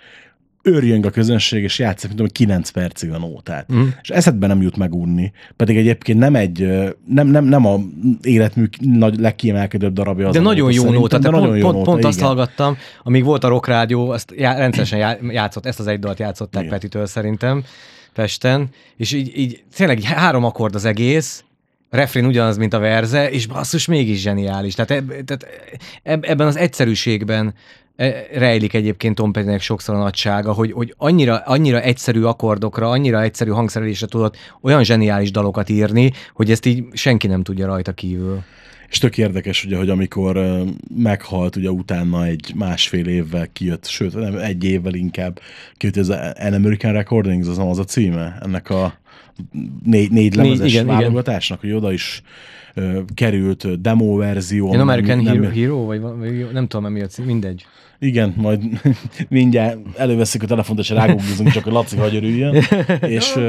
őrjönk a közönség, és játszik, mint tudom, 9 percig a nótát. Mm. És eszedbe nem jut megunni, pedig egyébként nem egy, nem, nem, nem a életmű nagy, legkiemelkedőbb darabja az De nagyon jó nóta, de de nagyon pont, jó pont, nóta, pont azt hallgattam, amíg volt a Rock Rádió, azt já, rendszeresen já, játszott, ezt az egy dalt játszották Igen. Petitől szerintem Pesten, és így, így tényleg így három akkord az egész, a refrén ugyanaz, mint a verze, és basszus, mégis zseniális. Tehát, eb, tehát eb, ebben az egyszerűségben e, rejlik egyébként Tom Pettynek sokszor a nagysága, hogy, hogy annyira, annyira egyszerű akkordokra, annyira egyszerű hangszerelésre tudott olyan zseniális dalokat írni, hogy ezt így senki nem tudja rajta kívül. És tök érdekes, ugye, hogy amikor meghalt, ugye utána egy másfél évvel kijött, sőt, nem, egy évvel inkább kijött ez An American Recordings, az az a címe ennek a négy, négy lemezes igen, igen. válogatásnak, hogy oda is került demo verzió. Én American nem- Hero, Hero vagy, vagy nem tudom, mi a cím, mindegy. Igen, majd mindjárt előveszik a telefont, és rágooglizunk, csak a Laci hagy örüljön. és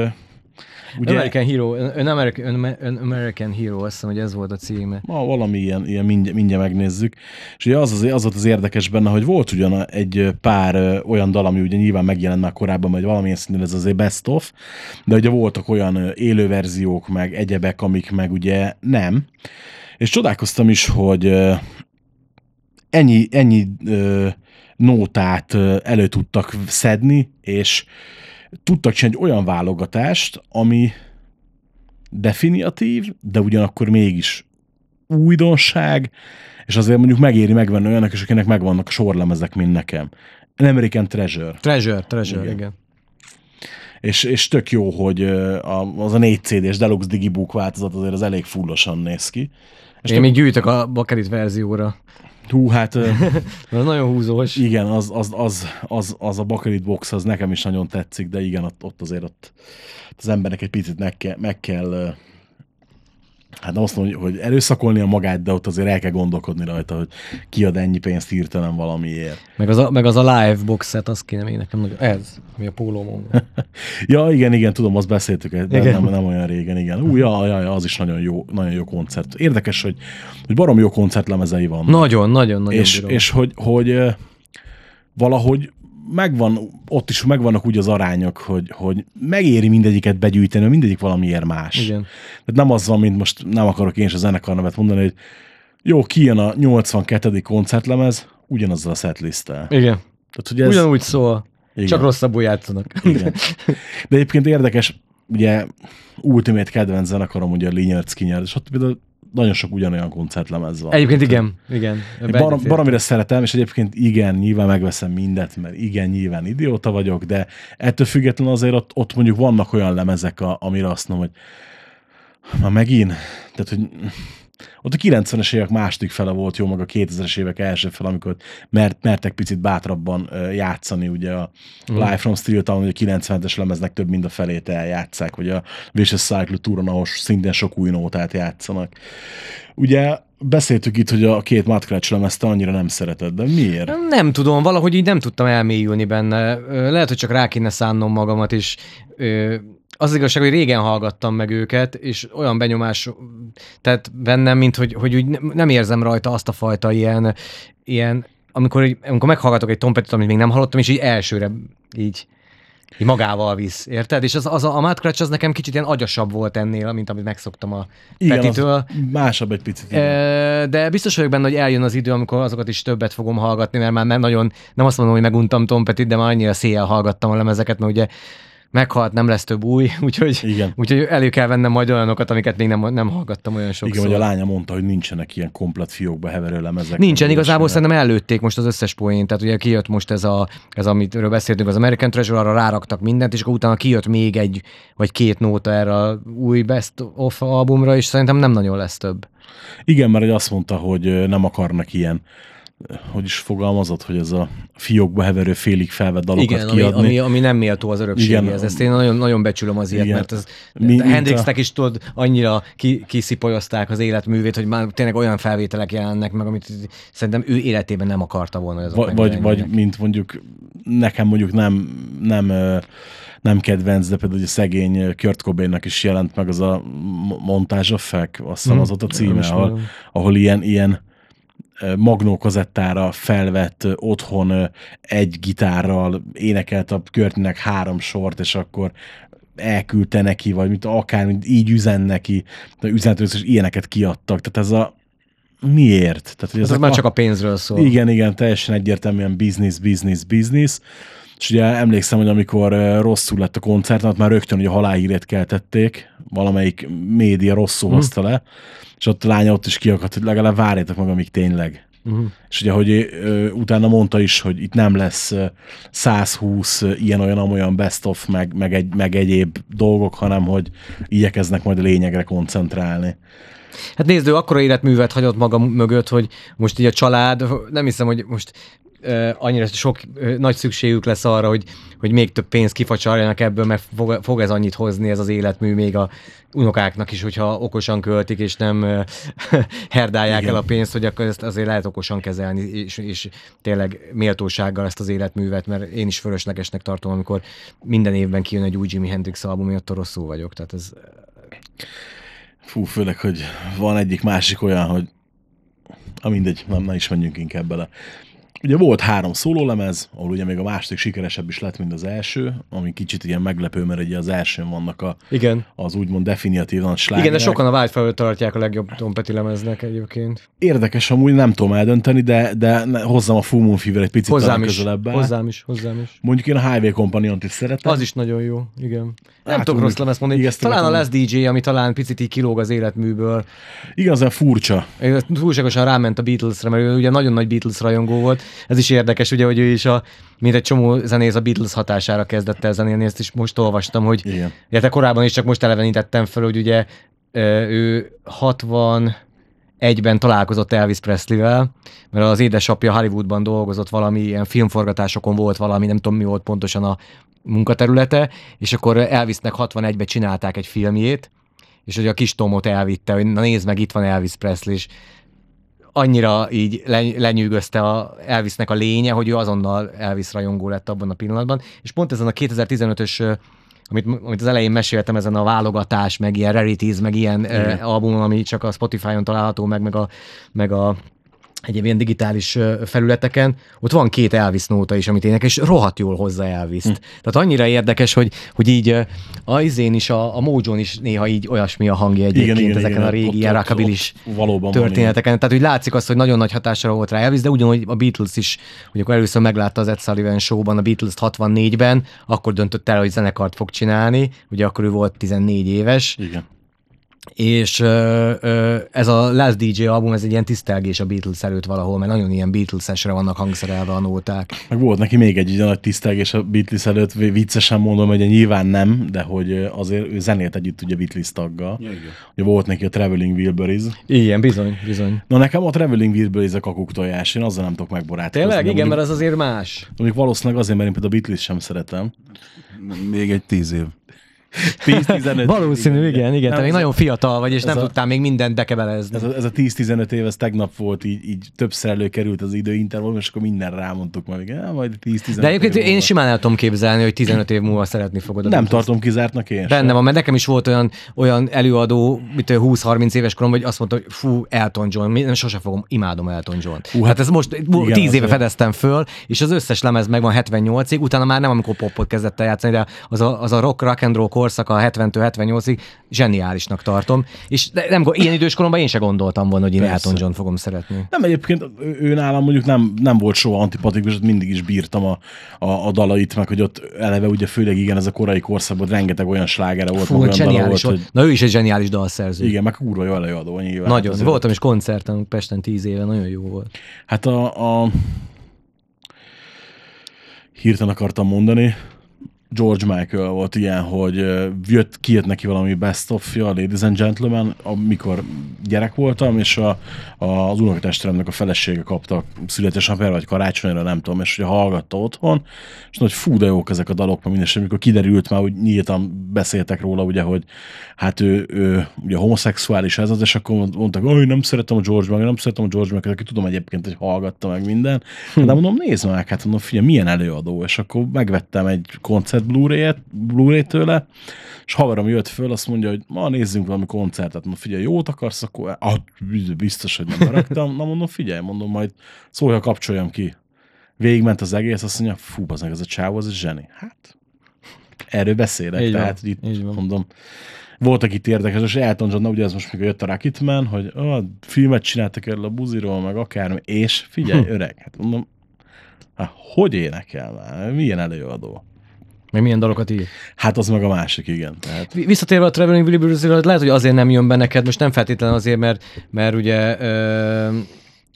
Ugye? American Hero, An American, An American Hero, azt hiszem, hogy ez volt a címe. ma valami ilyen, ilyen mindjárt, mindjárt megnézzük. És ugye az, az, az volt az érdekes benne, hogy volt ugyan egy pár olyan dal, ami ugye nyilván megjelent már korábban, vagy valamilyen szinten ez azért best of, de ugye voltak olyan élő verziók, meg egyebek, amik meg ugye nem. És csodálkoztam is, hogy ennyi, ennyi ö, nótát elő tudtak szedni, és tudtak csinálni egy olyan válogatást, ami definitív, de ugyanakkor mégis újdonság, és azért mondjuk megéri megvenni olyanok, és akinek megvannak a sorlemezek, mint nekem. An American Treasure. Treasure, Treasure, Igen. igen. És, és tök jó, hogy az a 4 CD-s Deluxe Digibook változat azért az elég fullosan néz ki. És Én tök, még gyűjtök a bakelit verzióra. Hú, hát Az nagyon húzós. igen, az, az, az, az, az a Bakelit Box, az nekem is nagyon tetszik, de igen, ott, ott azért ott az embernek egy picit meg kell, meg kell hát azt mondom, hogy- hogy erőszakolnia magát, de ott azért el kell gondolkodni rajta, hogy kiad ennyi pénzt hirtelen valamiért. Meg az a, meg az a live boxet, az kéne még nekem nagyon. Ez, ami a pólómon van. Ja, igen, igen, tudom, azt beszéltük, de Igen. nem, nem olyan régen, igen. Ú, ja, ja, ja, az is nagyon jó, nagyon jó koncert. Érdekes, hogy, hogy barom jó koncertlemezei vannak. Nagyon, nagyon, nagyon és, bírom. és hogy, hogy valahogy megvan, ott is megvannak úgy az arányok, hogy, hogy megéri mindegyiket begyűjteni, mert mindegyik valamiért más. Igen. Tehát nem az van, mint most nem akarok én is a zenekar nevet mondani, hogy jó, kijön a 82. koncertlemez, ugyanazzal a setlisttel. Igen. Tehát, hogy ez, Ugyanúgy szól. Igen. Csak rosszabbul játszanak. igen. De egyébként érdekes, ugye ultimate kedvenc zenekarom, ugye a Lanyard Skinner, és ott például nagyon sok ugyanolyan koncertlemez van. Egyébként igen, igen. Én barom, baromira szeretem, és egyébként igen, nyilván megveszem mindet, mert igen, nyilván idióta vagyok, de ettől függetlenül azért ott, ott mondjuk vannak olyan lemezek, a, amire azt mondom, hogy már megint, tehát, hogy ott a 90-es évek második fele volt jó, meg a 2000-es évek első fele, amikor mert, mertek picit bátrabban játszani, ugye a Mm. Live from Steel Town, hogy a 90-es lemeznek több mint a felét eljátszák, vagy a Vicious Cycle Touron, ahol szintén sok új nótát játszanak. Ugye beszéltük itt, hogy a két Matkrács lemezt annyira nem szereted, de miért? Nem tudom, valahogy így nem tudtam elmélyülni benne. Lehet, hogy csak rá kéne szánnom magamat is. Az igazság, hogy régen hallgattam meg őket, és olyan benyomás tehát bennem, mint hogy, hogy úgy nem- érzem rajta azt a fajta ilyen, ilyen amikor, amikor meghallgatok egy trompetet, amit még nem hallottam, és így elsőre így, így magával visz, érted? És az, az a, a Crutch az nekem kicsit ilyen agyasabb volt ennél, mint amit megszoktam a Igen, Petitől. másabb egy picit. igen. De biztos vagyok benne, hogy eljön az idő, amikor azokat is többet fogom hallgatni, mert már nem nagyon, nem azt mondom, hogy meguntam Tom Petit, de már annyira széjjel hallgattam a lemezeket, mert ugye meghalt, nem lesz több új, úgyhogy, Igen. úgyhogy elő kell vennem majd olyanokat, amiket még nem, nem hallgattam olyan sokszor. Igen, hogy a lánya mondta, hogy nincsenek ilyen komplet fiókba heverő lemezek. Nincsen, igazából szerintem előtték most az összes poént, tehát ugye kijött most ez, a, ez amitről beszéltünk, az American Treasure, arra ráraktak mindent, és akkor utána kijött még egy vagy két nóta erre a új Best of albumra, és szerintem nem nagyon lesz több. Igen, mert azt mondta, hogy nem akarnak ilyen, hogy is fogalmazott, hogy ez a fiókba heverő félig felvett dalokat Igen, ami, kiadni. ami, ami nem méltó az örökséghez. Igen. Ezt én nagyon, nagyon becsülöm az ilyet, Igen. mert ez, Mi- Hendrixnek is tudod, annyira ki, kiszipolyozták az életművét, hogy már tényleg olyan felvételek jelennek meg, amit szerintem ő életében nem akarta volna, azok vagy, vagy, vagy mint mondjuk nekem mondjuk nem, nem, nem kedvenc, de például ugye szegény Kurt Cobainnak is jelent meg az a M- Montage of Fact, azt hiszem Hm, az ott a címe, ahol, ahol ilyen, ilyen magnókazettára felvett otthon egy gitárral énekelt a Körtnek három sort, és akkor elküldte neki, vagy mint akár mint így üzen neki, de üzenetről és ilyeneket kiadtak. Tehát ez a miért? Tehát, hogy Ez ezek már a- csak a pénzről szól. igen, igen, teljesen egyértelműen business, business, business. És ugye emlékszem, hogy amikor rosszul lett a koncert, ott már rögtön ugye a halálhírét keltették, valamelyik média rosszul hozta le, és ott a lánya ott is kiakadt, hogy legalább várjátok meg, amíg tényleg. Uh-huh. És ugye, hogy ö, utána mondta is, hogy itt nem lesz ö, 120 ilyen-olyan-olyan best of, meg, meg, egy, meg egyéb dolgok, hanem hogy igyekeznek majd a lényegre koncentrálni. Hát nézd, ő akkora életművet hagyott maga mögött, hogy most így a család, nem hiszem, hogy most annyira sok nagy szükségük lesz arra, hogy, hogy még több pénzt kifacsarjanak ebből, mert fog, fog ez annyit hozni ez az életmű még a unokáknak is, hogyha okosan költik, és nem herdálják Igen. el a pénzt, hogy akkor ezt azért lehet okosan kezelni, és, és tényleg méltósággal ezt az életművet, mert én is fölöslegesnek tartom, amikor minden évben kijön egy új Jimi Hendrix album, attól rosszul vagyok. Tehát ez Fú, főleg, hogy van egyik másik olyan, hogy a mindegy, nem, ne is menjünk inkább bele. Ugye volt három szólólemez, ahol ugye még a második sikeresebb is lett, mint az első, ami kicsit ilyen meglepő, mert ugye az elsőn vannak a, Igen. az úgymond definitívan slágerek. Igen, de sokan a felől tartják a legjobb Tom Petty lemeznek egyébként. Érdekes, amúgy nem tudom eldönteni, de, de hozzám a Full Moon Fever egy picit Hozzám is, közelebb hozzám is, hozzám is. Mondjuk én a Highway company is szeretem. Az is nagyon jó, igen. Nem Hát, tudok rossz lemezt mondani. ijesztően Talán a tudom. Les DJ, ami talán picit így kilóg az életműből. Igazán furcsa. Túlságosan ráment a Beatlesre, mert ő ugye nagyon nagy Beatles rajongó volt. Ez is érdekes, ugye, hogy ő is a, mint egy csomó zenész a Beatles hatására kezdett el zenélni, ezt is most olvastam, hogy Igen. illetve korábban is csak most elevenítettem fel, hogy ugye ő 61-ben találkozott Elvis Presley-vel, mert az édesapja Hollywoodban dolgozott valami, ilyen filmforgatásokon volt valami, nem tudom mi volt pontosan a munkaterülete, és akkor Elvisnek 61-ben csinálták egy filmjét, és hogy a kis Tomot elvitte, hogy na nézd meg, itt van Elvis Presley, és annyira így le- lenyűgözte a Elvisnek a lénye, hogy ő azonnal Elvis rajongó lett abban a pillanatban, és pont ezen a 2015-ös ö, amit, amit az elején meséltem, ezen a válogatás, meg ilyen rarities, meg ilyen uh, albumon, ami csak a Spotify-on található, meg, meg a, meg a egyéb ilyen digitális felületeken, ott van két Elvis nóta is, amit énekel, és rohadt jól hozza elvis hm. Tehát annyira érdekes, hogy, hogy így a izén is, a, a Mojo-n is néha így olyasmi a hangja egyébként igen, ezeken igen, a régi ilyen van történeteken. Tehát, hogy látszik azt, hogy nagyon nagy hatással volt rá Elvis, de ugyanúgy a Beatles is, hogy akkor először meglátta az Ed Sullivan show-ban a Beatles-t 64-ben, akkor döntött el, hogy zenekart fog csinálni, ugye akkor ő volt 14 éves, Igen. És ez a Last DJ album, ez egy ilyen tisztelgés a Beatles előtt valahol, mert nagyon ilyen Beatles-esre vannak hangszerelve a nóták. Meg volt neki még egy ilyen nagy tisztelgés a Beatles előtt, viccesen mondom, hogy nyilván nem, de hogy azért ő zenélt együtt ugye Beatles taggal. Ja, igen. Ugye volt neki a Traveling Wilburys. Igen, bizony, bizony. Na nekem a Traveling Wilburys a kakuk tojás, én azzal nem tudok megbarátkozni. Tényleg? Igen, mert mondjuk, az azért más. mondjuk valószínűleg azért, mert én például a Beatles sem szeretem. Még egy tíz év. 10-15 Valószínű, igen, igen. Te még nagyon fiatal vagy, és nem a- tudtál még mindent bekebelezni. Ez a, ez a 10-15 év, ez tegnap volt, így, így többször előkerült az időintervallum, és akkor minden rámondtuk majd, igen, majd 10-15 De egyébként én múlva. simán el tudom képzelni, hogy 15 év múlva szeretni fogod. Nem Beatles-t. tartom kizártnak én. Benne van, mert nekem is volt olyan, olyan előadó, mint 20-30 éves korom, hogy azt mondta, hogy fú, Elton John, én sose fogom, imádom Elton John. Hú, hát ez most igen, 10 éve fedeztem föl, és az összes lemez megvan 78-ig, utána már nem amikor popot kezdett el játszani, de az a, az a rock, rock and roll korszak a 70-től 78-ig zseniálisnak tartom. És nem, ilyen idős koromban én se gondoltam volna, hogy én Persze. Elton John fogom szeretni. Nem, egyébként ő, nálam mondjuk nem, nem volt soha antipatikus, mindig is bírtam a, a, a dalait, meg hogy ott eleve ugye főleg igen, ez a korai korszakban rengeteg olyan slágere volt, Fú, zseniális volt, hogy Na ő is egy zseniális dalszerző. igen, meg kurva jó előadó nyilván. Nagyon. Azért- Voltam is koncerten Pesten 10 éve, nagyon jó volt. Hát a, a hirtelen akartam mondani, George Michael volt ilyen, hogy jött, kijött neki valami best of a Ladies and Gentlemen, amikor gyerek voltam, és a, a, az unokatestvéremnek a felesége kapta születésnapjára, vagy karácsonyra, nem tudom, és ugye hallgatta otthon, és hogy fú, de jók ezek a dalok, mert minden, amikor kiderült már, hogy nyíltan beszéltek róla, ugye, hogy hát ő, ő ugye homoszexuális ez az, és akkor mondtak, hogy nem szeretem a George Michael, nem szeretem a George Michael, aki tudom egyébként, hogy hallgatta meg minden. De mondom, nézd meg, hát mondom, figyelj, milyen előadó, és akkor megvettem egy koncert Blu-ray-et, Blu-ray tőle, és haverom jött föl, azt mondja, hogy ma nézzünk valami koncertet. Mondom, figyelj, jót akarsz, akkor ah, biztos, hogy nem raktam. Na mondom, figyelj, mondom, majd szólj, ha kapcsoljam ki. Végigment az egész, azt mondja, fú, az meg ez a csávó, az egy zseni. Hát, erről beszélek, Így van, tehát itt így van. mondom, voltak itt érdekes, és Elton John, ugye ez most mikor jött a Rocketman, hogy ah, filmet csináltak erről a buziról, meg akármi, és figyelj, öreg, hát mondom, hát hogy énekel már? Milyen előadó? Meg milyen dalokat ír. Hát az meg a másik, igen. Tehát, Visszatérve a Traveling Wilburys, lehet, hogy azért nem jön be neked, most nem feltétlenül azért, mert, mert ugye ö,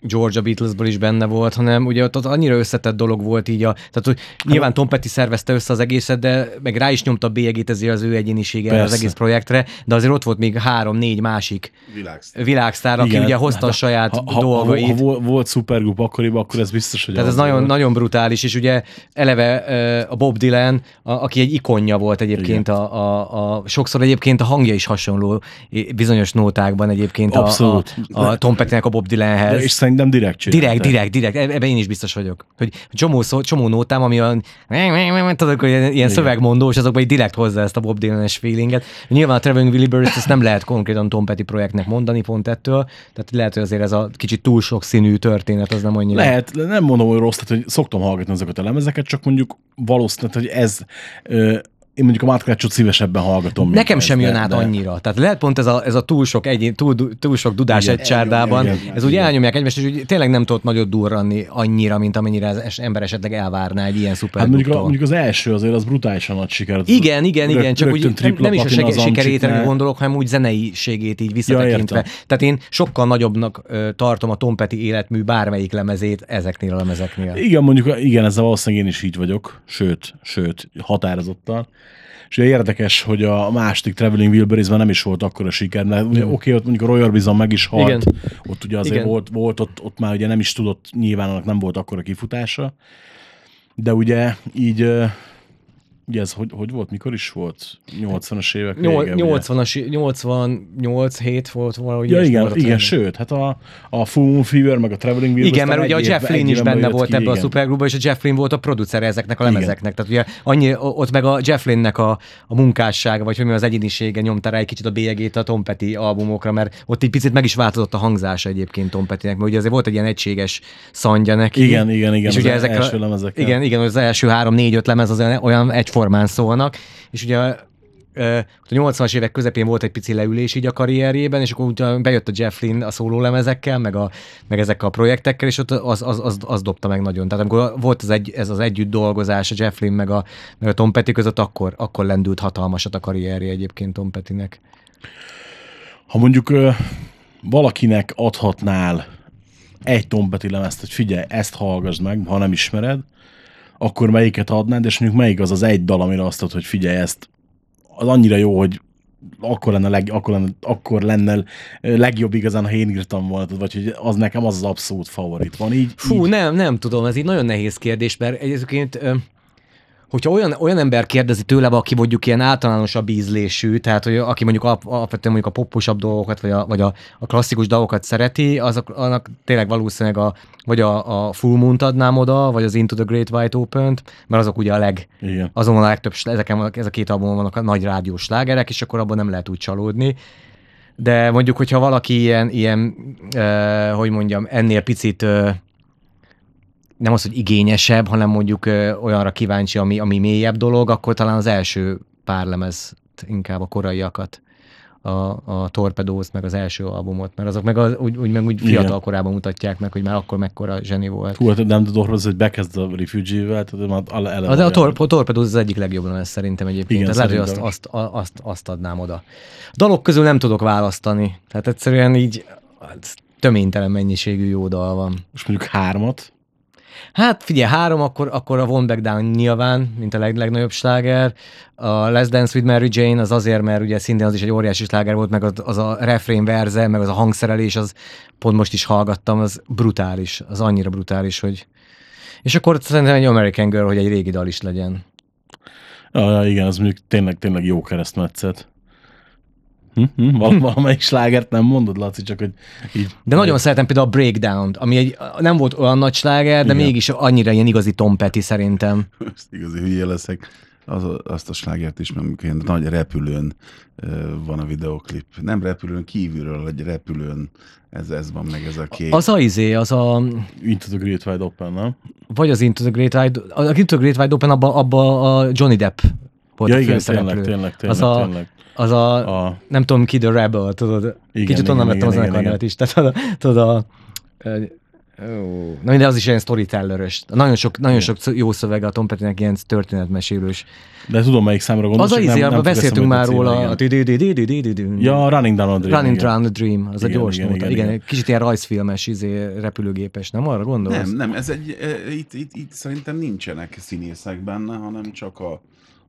Georgia Beatlesből is benne volt, hanem ugye ott, ott annyira összetett dolog volt így a, tehát hogy nyilván Tom Petty szervezte össze az egészet, de meg rá is nyomta a bélyegét ezért az ő egyénisége az egész projektre, de azért ott volt még három-négy másik Világsztár. világsztár, aki Igen, ugye hozta a saját ha, ha, dolgait. Ha, ha, volt, volt szupergrup akkoriban, akkor ez biztos, hogy Tehát ez nagyon, volt. nagyon brutális, és ugye eleve a Bob Dylan, a, aki egy ikonja volt egyébként, a, a, a, sokszor egyébként a hangja is hasonló bizonyos nótákban egyébként a, a, Abszolút. a Tom Pettynek a Bob Dylanhez. De és szerintem direkt csinálta. Direkt, direkt, direkt. E- Ebben én is biztos vagyok. Hogy csomó, szó, csomó nótám, ami olyan, tudod, hogy ilyen, ilyen szövegmondós, azokban így direkt hozzá ezt a Bob Dylan-es feelinget. Nyilván a Traveling Wilburys ezt nem lehet konkrétan Tom Petty projektnek mondani pont ettől, tehát lehet, hogy azért ez a kicsit túl sok színű történet, az nem annyira. Lehet, nem mondom, hogy rossz, tehát, hogy szoktam hallgatni ezeket a lemezeket, csak mondjuk valószínűleg, hogy ez, ö, én mondjuk a Mátkácsot szívesebben hallgatom. Nekem ezt, sem jön de- át de- annyira. Tehát lehet pont ez a, ez a túl sok, egy, túl, túl sok dudás Igen, egy csárdában, igen, igen, ez úgy igen. elnyomják egymást, és úgy tényleg nem tudott nagyot durranni annyira, mint amennyire az ember esetleg elvárná egy ilyen Hát szuper mondjuk, a, mondjuk az első azért az brutálisan nagy siker. Az Igen, igen, rög- igen, csak úgy nem, nem is a platina sike- az sikerét Amcsiknál. gondolok, hanem úgy zeneiségét így visszatekintve. értem. Tehát én sokkal nagyobbnak tartom a Tom Petty életmű bármelyik lemezét ezeknél a lemezeknél. Igen, mondjuk igen, ezzel valószínűleg én is így vagyok, sőt, sőt, határozottan. És ugye érdekes, hogy a második Traveling Wilburysben nem is volt akkora siker, mert ugye oké, ott mondjuk a Roy Orbison meg is halt, Igen. ott ugye azért Igen. volt, volt ott, ott már ugye nem is tudott, nyilván annak nem volt akkora kifutása, de ugye így, ugye ez hogy, hogy volt, mikor is volt? 80-as évek vége, ugye? 80-as, 88 hét volt valahogy. Ja, igen, igen, Traveling. sőt, hát a, a Full Moon Fever, meg a Traveling Wilburys Igen, mert ugye a Jeff egy is benne volt ki, ebbe a igen. szupergrupba, és a Jeff Lynne volt a producer ezeknek a lemezeknek. Tehát ugye annyi, ott meg a Jeff Lynne-nek a, a munkássága, vagy hogy mi az egyénisége nyomta rá egy kicsit a bélyegét a Tom Petty albumokra, mert ott egy picit meg is változott a hangzása egyébként Tom Pettynek, mert ugye azért volt egy ilyen egységes szandja neki. Igen, igen, igen, És az ugye ezek első a, lemezekkel. igen, igen, az első három, négy, öt lemez az olyan, olyan egyformán szólnak, és ugye a 80-as évek közepén volt egy pici leülés így a karrierjében, és akkor utána bejött a Jeff Lynne a szóló lemezekkel, meg, a, meg ezekkel a projektekkel, és ott az, az, az, az dobta meg nagyon. Tehát amikor volt ez, egy, ez az együtt dolgozás a Jeff Lynne meg a, meg a Tom Petty között, akkor, akkor lendült hatalmasat a karrierje egyébként Tom Pettynek. Ha mondjuk valakinek adhatnál egy Tom Petty lemezt, hogy figyelj, ezt hallgass meg, ha nem ismered, akkor melyiket adnád, és mondjuk melyik az az egy dal, amire azt adod, hogy figyelj, ezt az annyira jó, hogy akkor lenne, leg, akkor lenne, akkor lenne legjobb igazán, ha én írtam volna, vagy hogy az nekem az az abszolút favorit van. Így, Fú, így, nem, nem tudom, ez egy nagyon nehéz kérdés, mert egyébként hogyha olyan, olyan ember kérdezi tőle, aki mondjuk ilyen általánosabb ízlésű, tehát hogy aki mondjuk alap, alapvetően mondjuk a popposabb dolgokat, vagy a, vagy a, a klasszikus dolgokat szereti, azok, annak tényleg valószínűleg a, vagy a, a Full Moon-t adnám oda, vagy az Into the Great White Open-t, mert azok ugye a leg, igen. azon a legtöbb, ezeken, ez a két albumon vannak a nagy rádiós slágerek, és akkor abban nem lehet úgy csalódni. De mondjuk, hogyha valaki ilyen, ilyen uh, hogy mondjam, ennél picit uh, nem az, hogy igényesebb, hanem mondjuk ö, olyanra kíváncsi, ami, ami mélyebb dolog, akkor talán az első pár lemez, inkább a koraiakat, a, a Torpedóz, meg az első albumot, mert azok meg az, úgy, úgy, meg úgy Igen. fiatal korában mutatják meg, hogy már akkor mekkora zseni volt. Hú, hát nem tudod, hogy bekezd a Refugee-vel, tehát már ele- eleve Az, a tor, a Torpedóz az egyik legjobb lemez szerintem egyébként. Igen, Igen, lehet, hogy azt, azt, azt, azt adnám oda. A dalok közül nem tudok választani. Tehát egyszerűen így hát, töménytelen mennyiségű jó dal van. Most mondjuk hármat, Hát figyelj, három, akkor, akkor a One Back Down nyilván, mint a leg, legnagyobb sláger. A Let's Dance with Mary Jane az azért, mert ugye szintén az is egy óriási sláger volt, meg az, az a refrén verze, meg az a hangszerelés, az pont most is hallgattam, az brutális, az annyira brutális, hogy... És akkor szerintem egy American Girl, hogy egy régi dal is legyen. Ja, igen, az mondjuk tényleg, tényleg jó keresztmetszet. Hm? Hm? Val- valamelyik slágert nem mondod, Laci, csak hogy így... De nagyon szeretem például a Breakdown-t, ami egy, nem volt olyan nagy sláger, de Igen. mégis annyira ilyen igazi Tom Petty szerintem. Ezt igazi hülye leszek. Az, azt a slágert is, mert amikor ilyen nagy repülőn van a videoklip. Nem repülőn kívülről, egy repülőn. Ez, ez van meg, ez a kék. Az a izé, az a, Into the Great Wide Open, nem? vagy az Into the Great Wide, a Into the Great Wide Open, abban abba a Johnny Depp volt Ja, a igen, tényleg, tényleg, tényleg, az a, tényleg. Az a, A, nem tudom ki, The Rebel, tudod? Igen, Kicsit onnan vettem zenekar nevet is. Tehát tudod, a, ö, Ó, Na de az is ilyen storytellerös. Nagyon sok, nagyon sok jó szövege a Tom Pettynek ilyen történetmesélős. De tudom, melyik számra gondolsz. Az a fog beszéltünk már a róla. a. Ja, Running Down a Dream. Running. Down the Dream, az a gyors nóta. igen, kicsit ilyen rajzfilmes, izé, repülőgépes, nem arra gondolsz? Nem, nem, ez egy, itt, itt, itt szerintem nincsenek színészek benne, hanem csak a,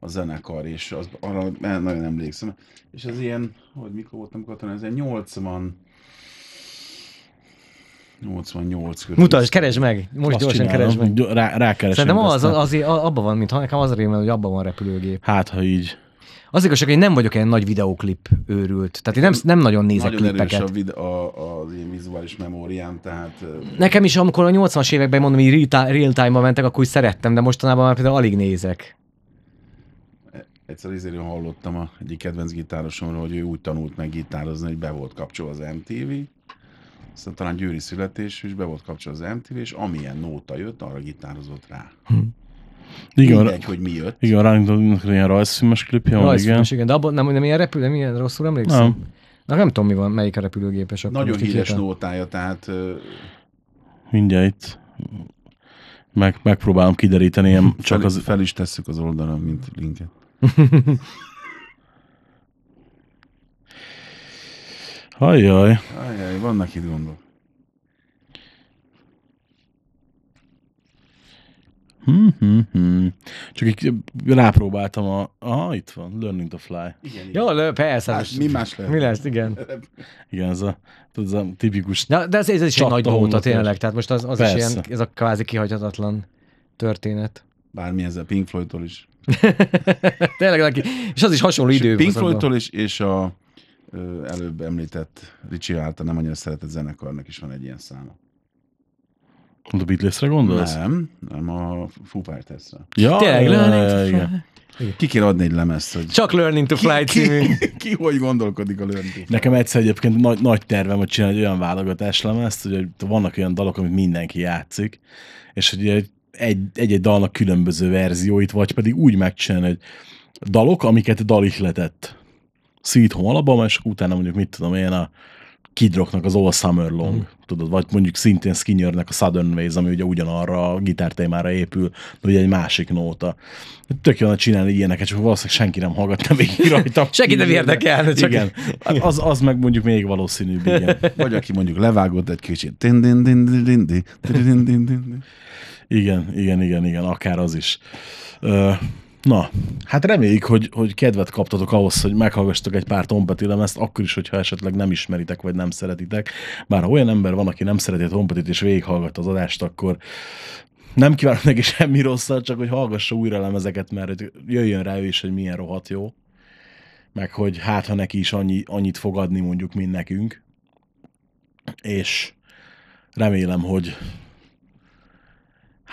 a zenekar, és az, arra nagyon emlékszem. És ez ilyen, hogy mikor voltam katona, ez ilyen 80, 88 körül. Mutasd, keresd meg, most Azt gyorsan keresd meg. Rá, rákeresem. Szerintem az, az, az, abban van, mint nekem az a rémel, hogy abban van repülőgép. Hát, ha így. Az igazság, hogy én nem vagyok ilyen nagy videóklip őrült. Tehát én nem, nem nagyon nézek Nagyon erős klippeket. a, vid- a, az én vizuális memóriám, tehát Nekem is, amikor a 80-as években mondom, hogy real- real time-ban mentek, akkor úgy szerettem, de mostanában már például alig nézek. Egyszer ezért hallottam a egyik kedvenc gitárosomról, hogy ő úgy tanult meg gitározni, hogy be volt kapcsolva az MTV, aztán talán győri születés, és be volt kapcsolva az MTV, és amilyen nóta jött, arra gitározott rá. Igen, Mindegy, hogy mi jött. igen, Down ilyen rajzfilmes klipje van, igen. Igen. De abban nem, nem ilyen repülő, nem ilyen rosszul emlékszem? Nem. Na, nem tudom, mi van, melyik a repülőgépes. Akkor Nagyon híres hirtelen. nótája, tehát Mindjárt itt meg, megpróbálom kideríteni, ilyen csak fel, az... fel is tesszük az oldalon, mint linket. Ajjaj. Ajjaj, vannak itt gondok. Hmm, hmm, hmm. Csak így rápróbáltam a... Aha, itt van. Learning to fly. Igen, igen. Jó, lő, persze. Hát, mi más lehet? Mi lesz, igen. Igen, ez a, ez a tipikus... Ja, de ez, ez is egy nagy nóta tényleg, tehát most az, az is ilyen, ez a kvázi kihagyhatatlan történet. Bármi ezzel Pink Floydtól is. Tényleg neki, és az is hasonló idő. Pink Floydtól is, és a ö, előbb említett Richie által nem annyira szeretett zenekarnak is van egy ilyen száma. A Beatlesre gondolsz? Nem, nem a Foo Fighters-re. Ja, Tényleg, ja, fly. igen. Ki kéne adni egy lemezt, hogy Csak Learning to Fly című. ki, ki hogy gondolkodik a Learning to Fly? Nekem egyszer egyébként nagy, nagy tervem, hogy csinálni egy olyan válogatáslemezt, hogy vannak olyan dalok, amit mindenki játszik, és hogy egy- egy-egy dalnak különböző verzióit, vagy pedig úgy megcsinálni, hogy dalok, amiket dal ihletett. Sweet Home Alabama, és utána mondjuk mit tudom én, a Kid Rocknak az All Summer Long, mm. tudod, vagy mondjuk szintén Skinnernek a Southern Ways, ami ugye ugyanarra a gitártémára épül, de ugye egy másik nóta. Tök jó lenne csinálni ilyeneket, csak valószínűleg senki nem hallgatna végig rajta. Senki nem érdekelne, csak- Igen. Az, az meg mondjuk még valószínűbb, igen. Vagy aki mondjuk levágott egy kicsit. Igen, igen, igen, igen, akár az is. Ö, na, hát reméljük, hogy, hogy kedvet kaptatok ahhoz, hogy meghallgassatok egy pár Tompeti lemezt, akkor is, hogyha esetleg nem ismeritek, vagy nem szeretitek. Bár ha olyan ember van, aki nem szereti a Tompetit, és végighallgatta az adást, akkor nem kívánok neki semmi rosszat, csak hogy hallgassa újra lemezeket, mert jöjjön rá ő is, hogy milyen rohadt jó. Meg hogy hát, ha neki is annyi, annyit fogadni mondjuk, mint nekünk. És remélem, hogy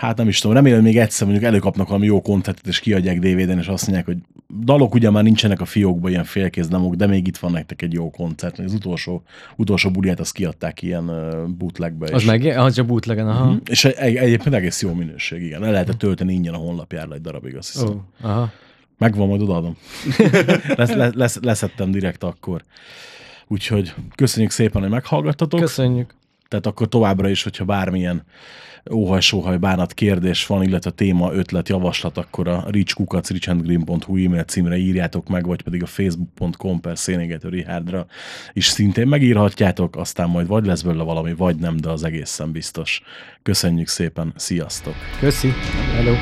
Hát nem is tudom, remélem még egyszer mondjuk előkapnak valami jó koncertet, és kiadják DVD-n, és azt mondják, hogy dalok ugye már nincsenek a fiókban, ilyen félkéz demok, de még itt van nektek egy jó koncert. Az utolsó, utolsó buliát azt kiadták ilyen bootlegbe. Az és, meg, az csak bootlegen, aha. és egy, egy, egyébként egész jó minőség, igen. Le lehetett tölteni ingyen a honlapjára egy darabig, azt hiszem. Ó, aha. Megvan, majd odaadom. lesz, lesz, lesz, leszettem direkt akkor. Úgyhogy köszönjük szépen, hogy meghallgattatok. Köszönjük. Tehát akkor továbbra is, hogyha bármilyen óhaj, sóhaj, bánat kérdés van, illetve téma, ötlet, javaslat, akkor a richkukac, richandgreen.hu e-mail címre írjátok meg, vagy pedig a facebook.com per Szénégető Richardra is szintén megírhatjátok, aztán majd vagy lesz belőle valami, vagy nem, de az egészen biztos. Köszönjük szépen, sziasztok! Köszi. Hello.